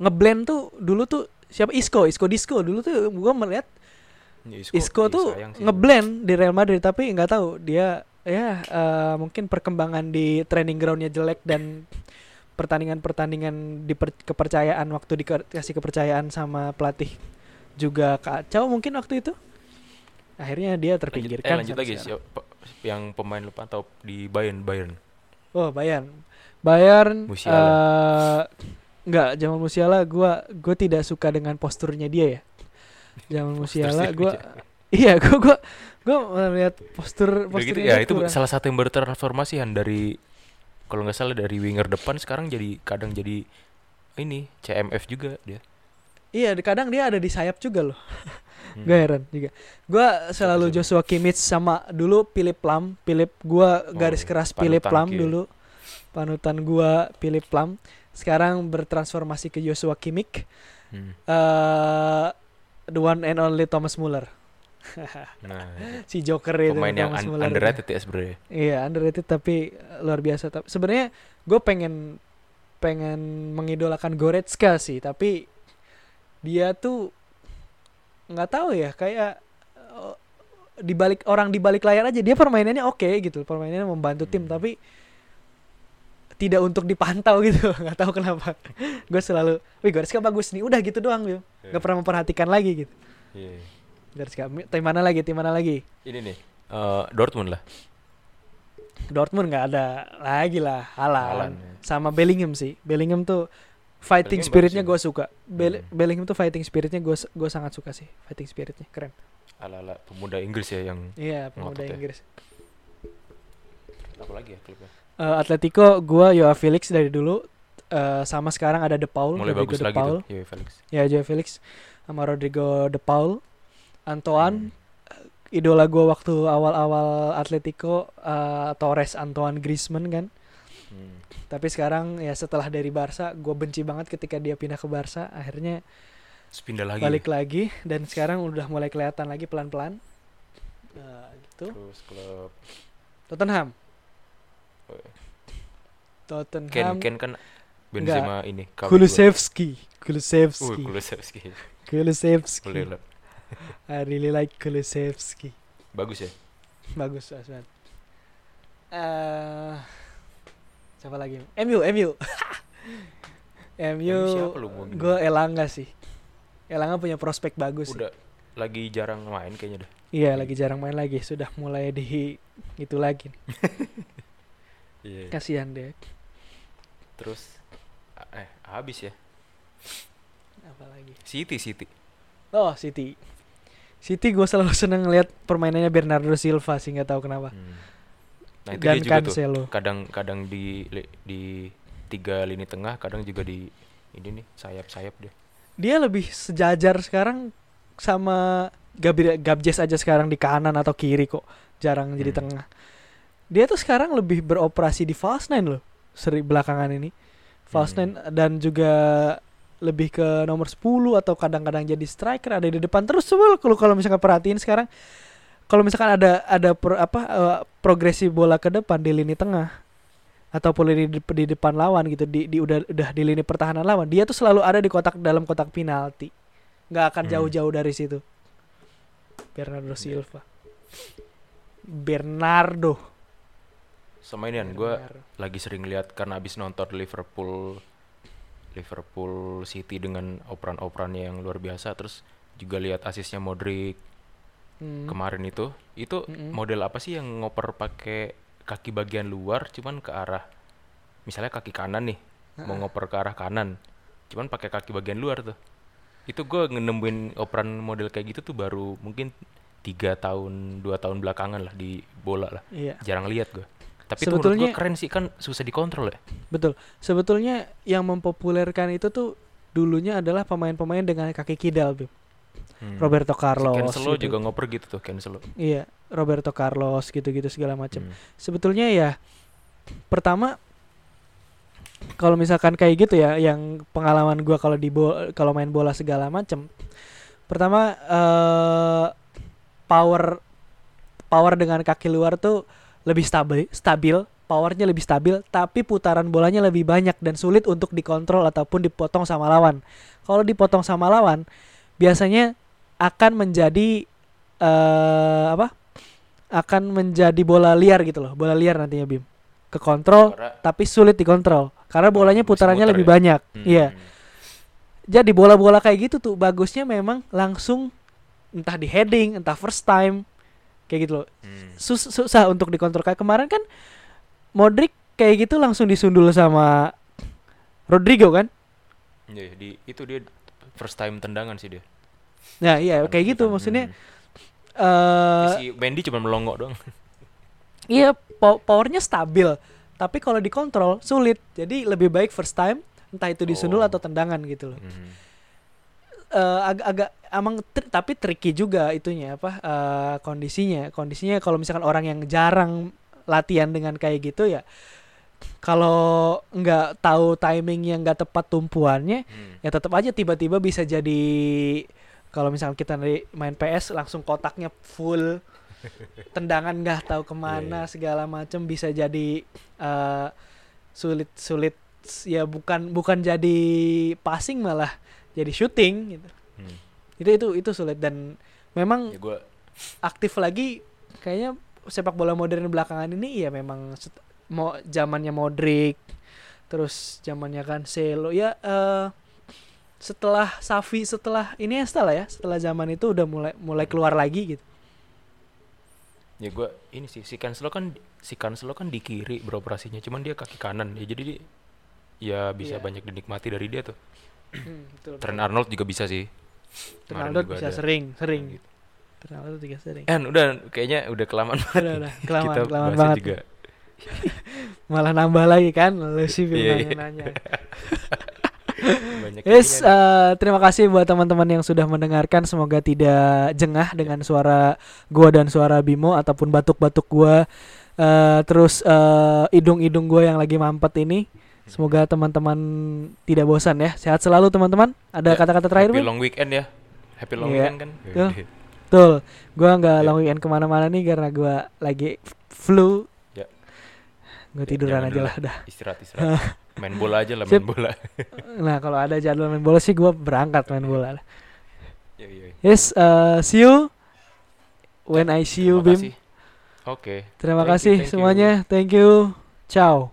ngeblend tuh dulu tuh siapa Isco Isco Disco dulu tuh gua melihat Ya, Isco iya, tuh ngeblend di Real Madrid tapi nggak tahu dia ya eh, mungkin perkembangan di training groundnya jelek dan pertandingan-pertandingan di kepercayaan waktu dikasih kepercayaan sama pelatih juga kacau mungkin waktu itu akhirnya dia Lanjut, terpinggirkan eh, lanjut lagi siapa yang pemain lu pantau di Bayern Bayern. Oh, Bayern. Bayern Musiala. eh enggak, Jamal Musiala gua gua tidak suka dengan posturnya dia ya. Jamal Musiala dia. iya gua gua gua melihat postur Udah gitu ya itu kurang. salah satu yang bertransformasi Han dari kalau nggak salah dari winger depan sekarang jadi kadang jadi ini CMF juga dia. Iya, kadang dia ada di sayap juga loh. Hmm. Gue heran juga. Gua selalu? Joshua Kimmich sama dulu Philip Lam. Philip gua garis Oh, keras Philip Lam dulu. Panutan gua Philip Lam. Sekarang bertransformasi ke Joshua Kimmich. Hmm. eh the one and only Thomas Muller. Nah, si Joker itu pemain yang un- Muller underrated ya sebenarnya. Iya, underrated tapi luar biasa. Tapi sebenarnya gue pengen pengen mengidolakan Goretzka sih, tapi dia tuh nggak tahu ya kayak uh, di balik orang di balik layar aja dia permainannya oke gitu, permainannya membantu tim Hmm. tapi tidak untuk dipantau gitu, nggak tahu kenapa. gue selalu, wih Goretzka bagus nih, udah gitu doang gitu, nggak pernah memperhatikan lagi gitu. Iya. Goretzka, Mi- tim mana lagi, tim mana lagi? Ini nih, eh, Dortmund lah. Dortmund nggak ada lagi lah. Haaland, ya. sama Bellingham sih. Bellingham tuh fighting Bellingham spiritnya gue suka. Bel- Hmm. Bellingham tuh fighting spiritnya gue gue sangat suka sih. Fighting spiritnya keren. Ala-ala pemuda Inggris ya yang Iya pemuda ya. Inggris. apa lagi ya klubnya? Eh, Atletico gue Joao Felix dari dulu Eh, sama sekarang ada De Paul, Mulai Rodrigo bagus De lagi Paul. tuh, Felix. Ya Joao Felix sama Rodrigo De Paul. Antoine Hmm. idola gue waktu awal-awal Atletico eh, Torres Antoine Griezmann kan. Hmm. Tapi sekarang ya setelah dari Barca gue benci banget ketika dia pindah ke Barca. Akhirnya pindah lagi. balik lagi dan sekarang udah mulai kelihatan lagi pelan-pelan. Nah, gitu. Terus klub Tottenham. Oh, iya. Tottenham. Ken Ken kan Benzema ini. KW2. Kulusevski. Uh, Kulusevski. Kulusevski. I really like Kulusevski. Bagus ya. Bagus Asmat. Eh siapa lagi? MU, MU. MU. siapa lu mau Gue Elanga sih. Elanga punya prospek bagus. sih. Udah lagi jarang main kayaknya dah. Iya, lagi jarang main lagi. Sudah mulai di itu lagi. Iya. Kasihan deh. Terus eh habis ya. Apa lagi? City City. Oh, City. City gue selalu seneng ngeliat permainannya Bernardo Silva sih nggak tahu kenapa. Hmm. Nah, itu Dan dia juga tuh. Cancelo. Kadang-kadang di li- di tiga lini tengah, kadang juga di ini nih sayap-sayap dia. Dia lebih sejajar sekarang sama Gabriel Gabjes aja sekarang di kanan atau kiri kok. Jarang jadi Hmm. tengah. Dia tuh sekarang lebih beroperasi di false nine loh. Seri belakangan ini. False Hmm. nine dan juga lebih ke nomor 10 atau kadang-kadang jadi striker ada di depan terus coba kalau kalau misalkan perhatiin sekarang. Kalau misalkan ada ada pro- apa eh, progresi bola ke depan di lini tengah ataupun di, di depan lawan gitu di, di udah udah di lini pertahanan lawan dia tuh selalu ada di kotak dalam kotak penalti. Nggak akan Hmm. jauh-jauh dari situ. Bernardo Silva. Bernardo. Sama ini kan gue lagi sering lihat karena abis nonton Liverpool Liverpool City dengan operan-operannya yang luar biasa terus juga lihat asisnya Modric Hmm. kemarin itu itu Mm-mm. model apa sih yang ngoper pakai kaki bagian luar cuman ke arah misalnya kaki kanan nih mau Ha-ha. ngoper ke arah kanan cuman pakai kaki bagian luar tuh itu gue nemuin operan model kayak gitu tuh baru mungkin tiga tahun dua tahun belakangan lah di bola lah iya jarang lihat gue tapi itu Sebetulnya- gue keren sih kan susah dikontrol ya Betul. Sebetulnya yang mempopulerkan itu tuh dulunya adalah pemain-pemain dengan kaki kidal, Bim. Hmm. Roberto Carlos. Cancelo gitu. juga ngoper gitu tuh Cancelo Iya, Roberto Carlos gitu-gitu segala macam. Hmm. Sebetulnya ya pertama kalau misalkan kayak gitu ya yang pengalaman gua kalau di kalau main bola segala macam. Pertama eh power power dengan kaki luar tuh lebih stabil, stabil, powernya lebih stabil, tapi putaran bolanya lebih banyak dan sulit untuk dikontrol ataupun dipotong sama lawan. Kalau dipotong sama lawan, biasanya akan menjadi eh apa? Akan menjadi bola liar gitu loh, bola liar nantinya Bim. Kekontrol Karena- tapi sulit dikontrol karena bolanya putarannya lebih ya? banyak. Hmm. Iya. Jadi bola-bola kayak gitu tuh bagusnya memang langsung entah di heading, entah first time kayak gitu loh. Hmm. Sus- susah untuk dikontrol kayak kemarin kan Modric kayak gitu langsung disundul sama Rodrigo kan? Iya, di itu dia first time tendangan sih dia. Nah, iya kayak gitu kan, maksudnya hmm. eh si Mendy cuma melongo doang. iya po- powernya stabil, tapi kalau dikontrol sulit. Jadi lebih baik first time entah itu disundul Oh. atau tendangan gitu loh. Hmm. Eh, agak-agak emang tri- tapi tricky juga itunya apa eh, kondisinya. Kondisinya kalau misalkan orang yang jarang latihan dengan kayak gitu ya kalau nggak tahu timing yang nggak tepat tumpuannya Hmm. ya tetap aja tiba-tiba bisa jadi kalau misalkan kita main PS langsung kotaknya full tendangan nggak tahu ke mana Iya, iya. segala macam bisa jadi eh, sulit sulit ya bukan bukan jadi passing malah jadi shooting gitu. Hmm. itu itu itu sulit. Dan memang Ya gue aktif lagi kayaknya sepak bola modern belakangan ini ya memang mau zamannya Modric terus zamannya Cancelo. Ya eh setelah Safi setelah ini lah ya setelah zaman itu udah mulai mulai keluar lagi gitu. Ya gue ini sih si Cancelo kan si Cancelo kan di kiri beroperasinya cuman dia kaki kanan. Ya jadi dia ya bisa Iya. banyak dinikmati dari dia tuh betul, Trent Arnold juga bisa sih Ronaldo juga bisa ada. sering sering Gitu. Ronaldo juga sering Eh udah kayaknya udah kelamaan banget udah udah kelamaan kita kelamaan banget juga malah nambah lagi kan lu sih Iya, iya. nanya banyak Yes, eh, terima kasih buat teman-teman yang sudah mendengarkan. Semoga tidak jengah dengan suara gua dan suara Bimo ataupun batuk-batuk gua. eh, terus eh, hidung-hidung gua yang lagi mampet ini. Semoga teman-teman tidak bosan ya. Sehat selalu teman-teman. Ada Ya, kata-kata terakhir, Happy long weekend ya Happy long Iya. weekend kan Tuh. Yaudah. Betul. Gua nggak Ya. long weekend ke mana-mana nih karena gua lagi flu. Ya. Gue Ya, tiduran aja lah dah. istirahat istirahat main bola aja lah main bola Nah kalau ada jadwal main bola sih gua berangkat main bola. Iya, iya. Yes, eh, see you when I see you, Bim. kasih. oke Terima Thank you, kasih thank you. semuanya. Thank you. Ciao.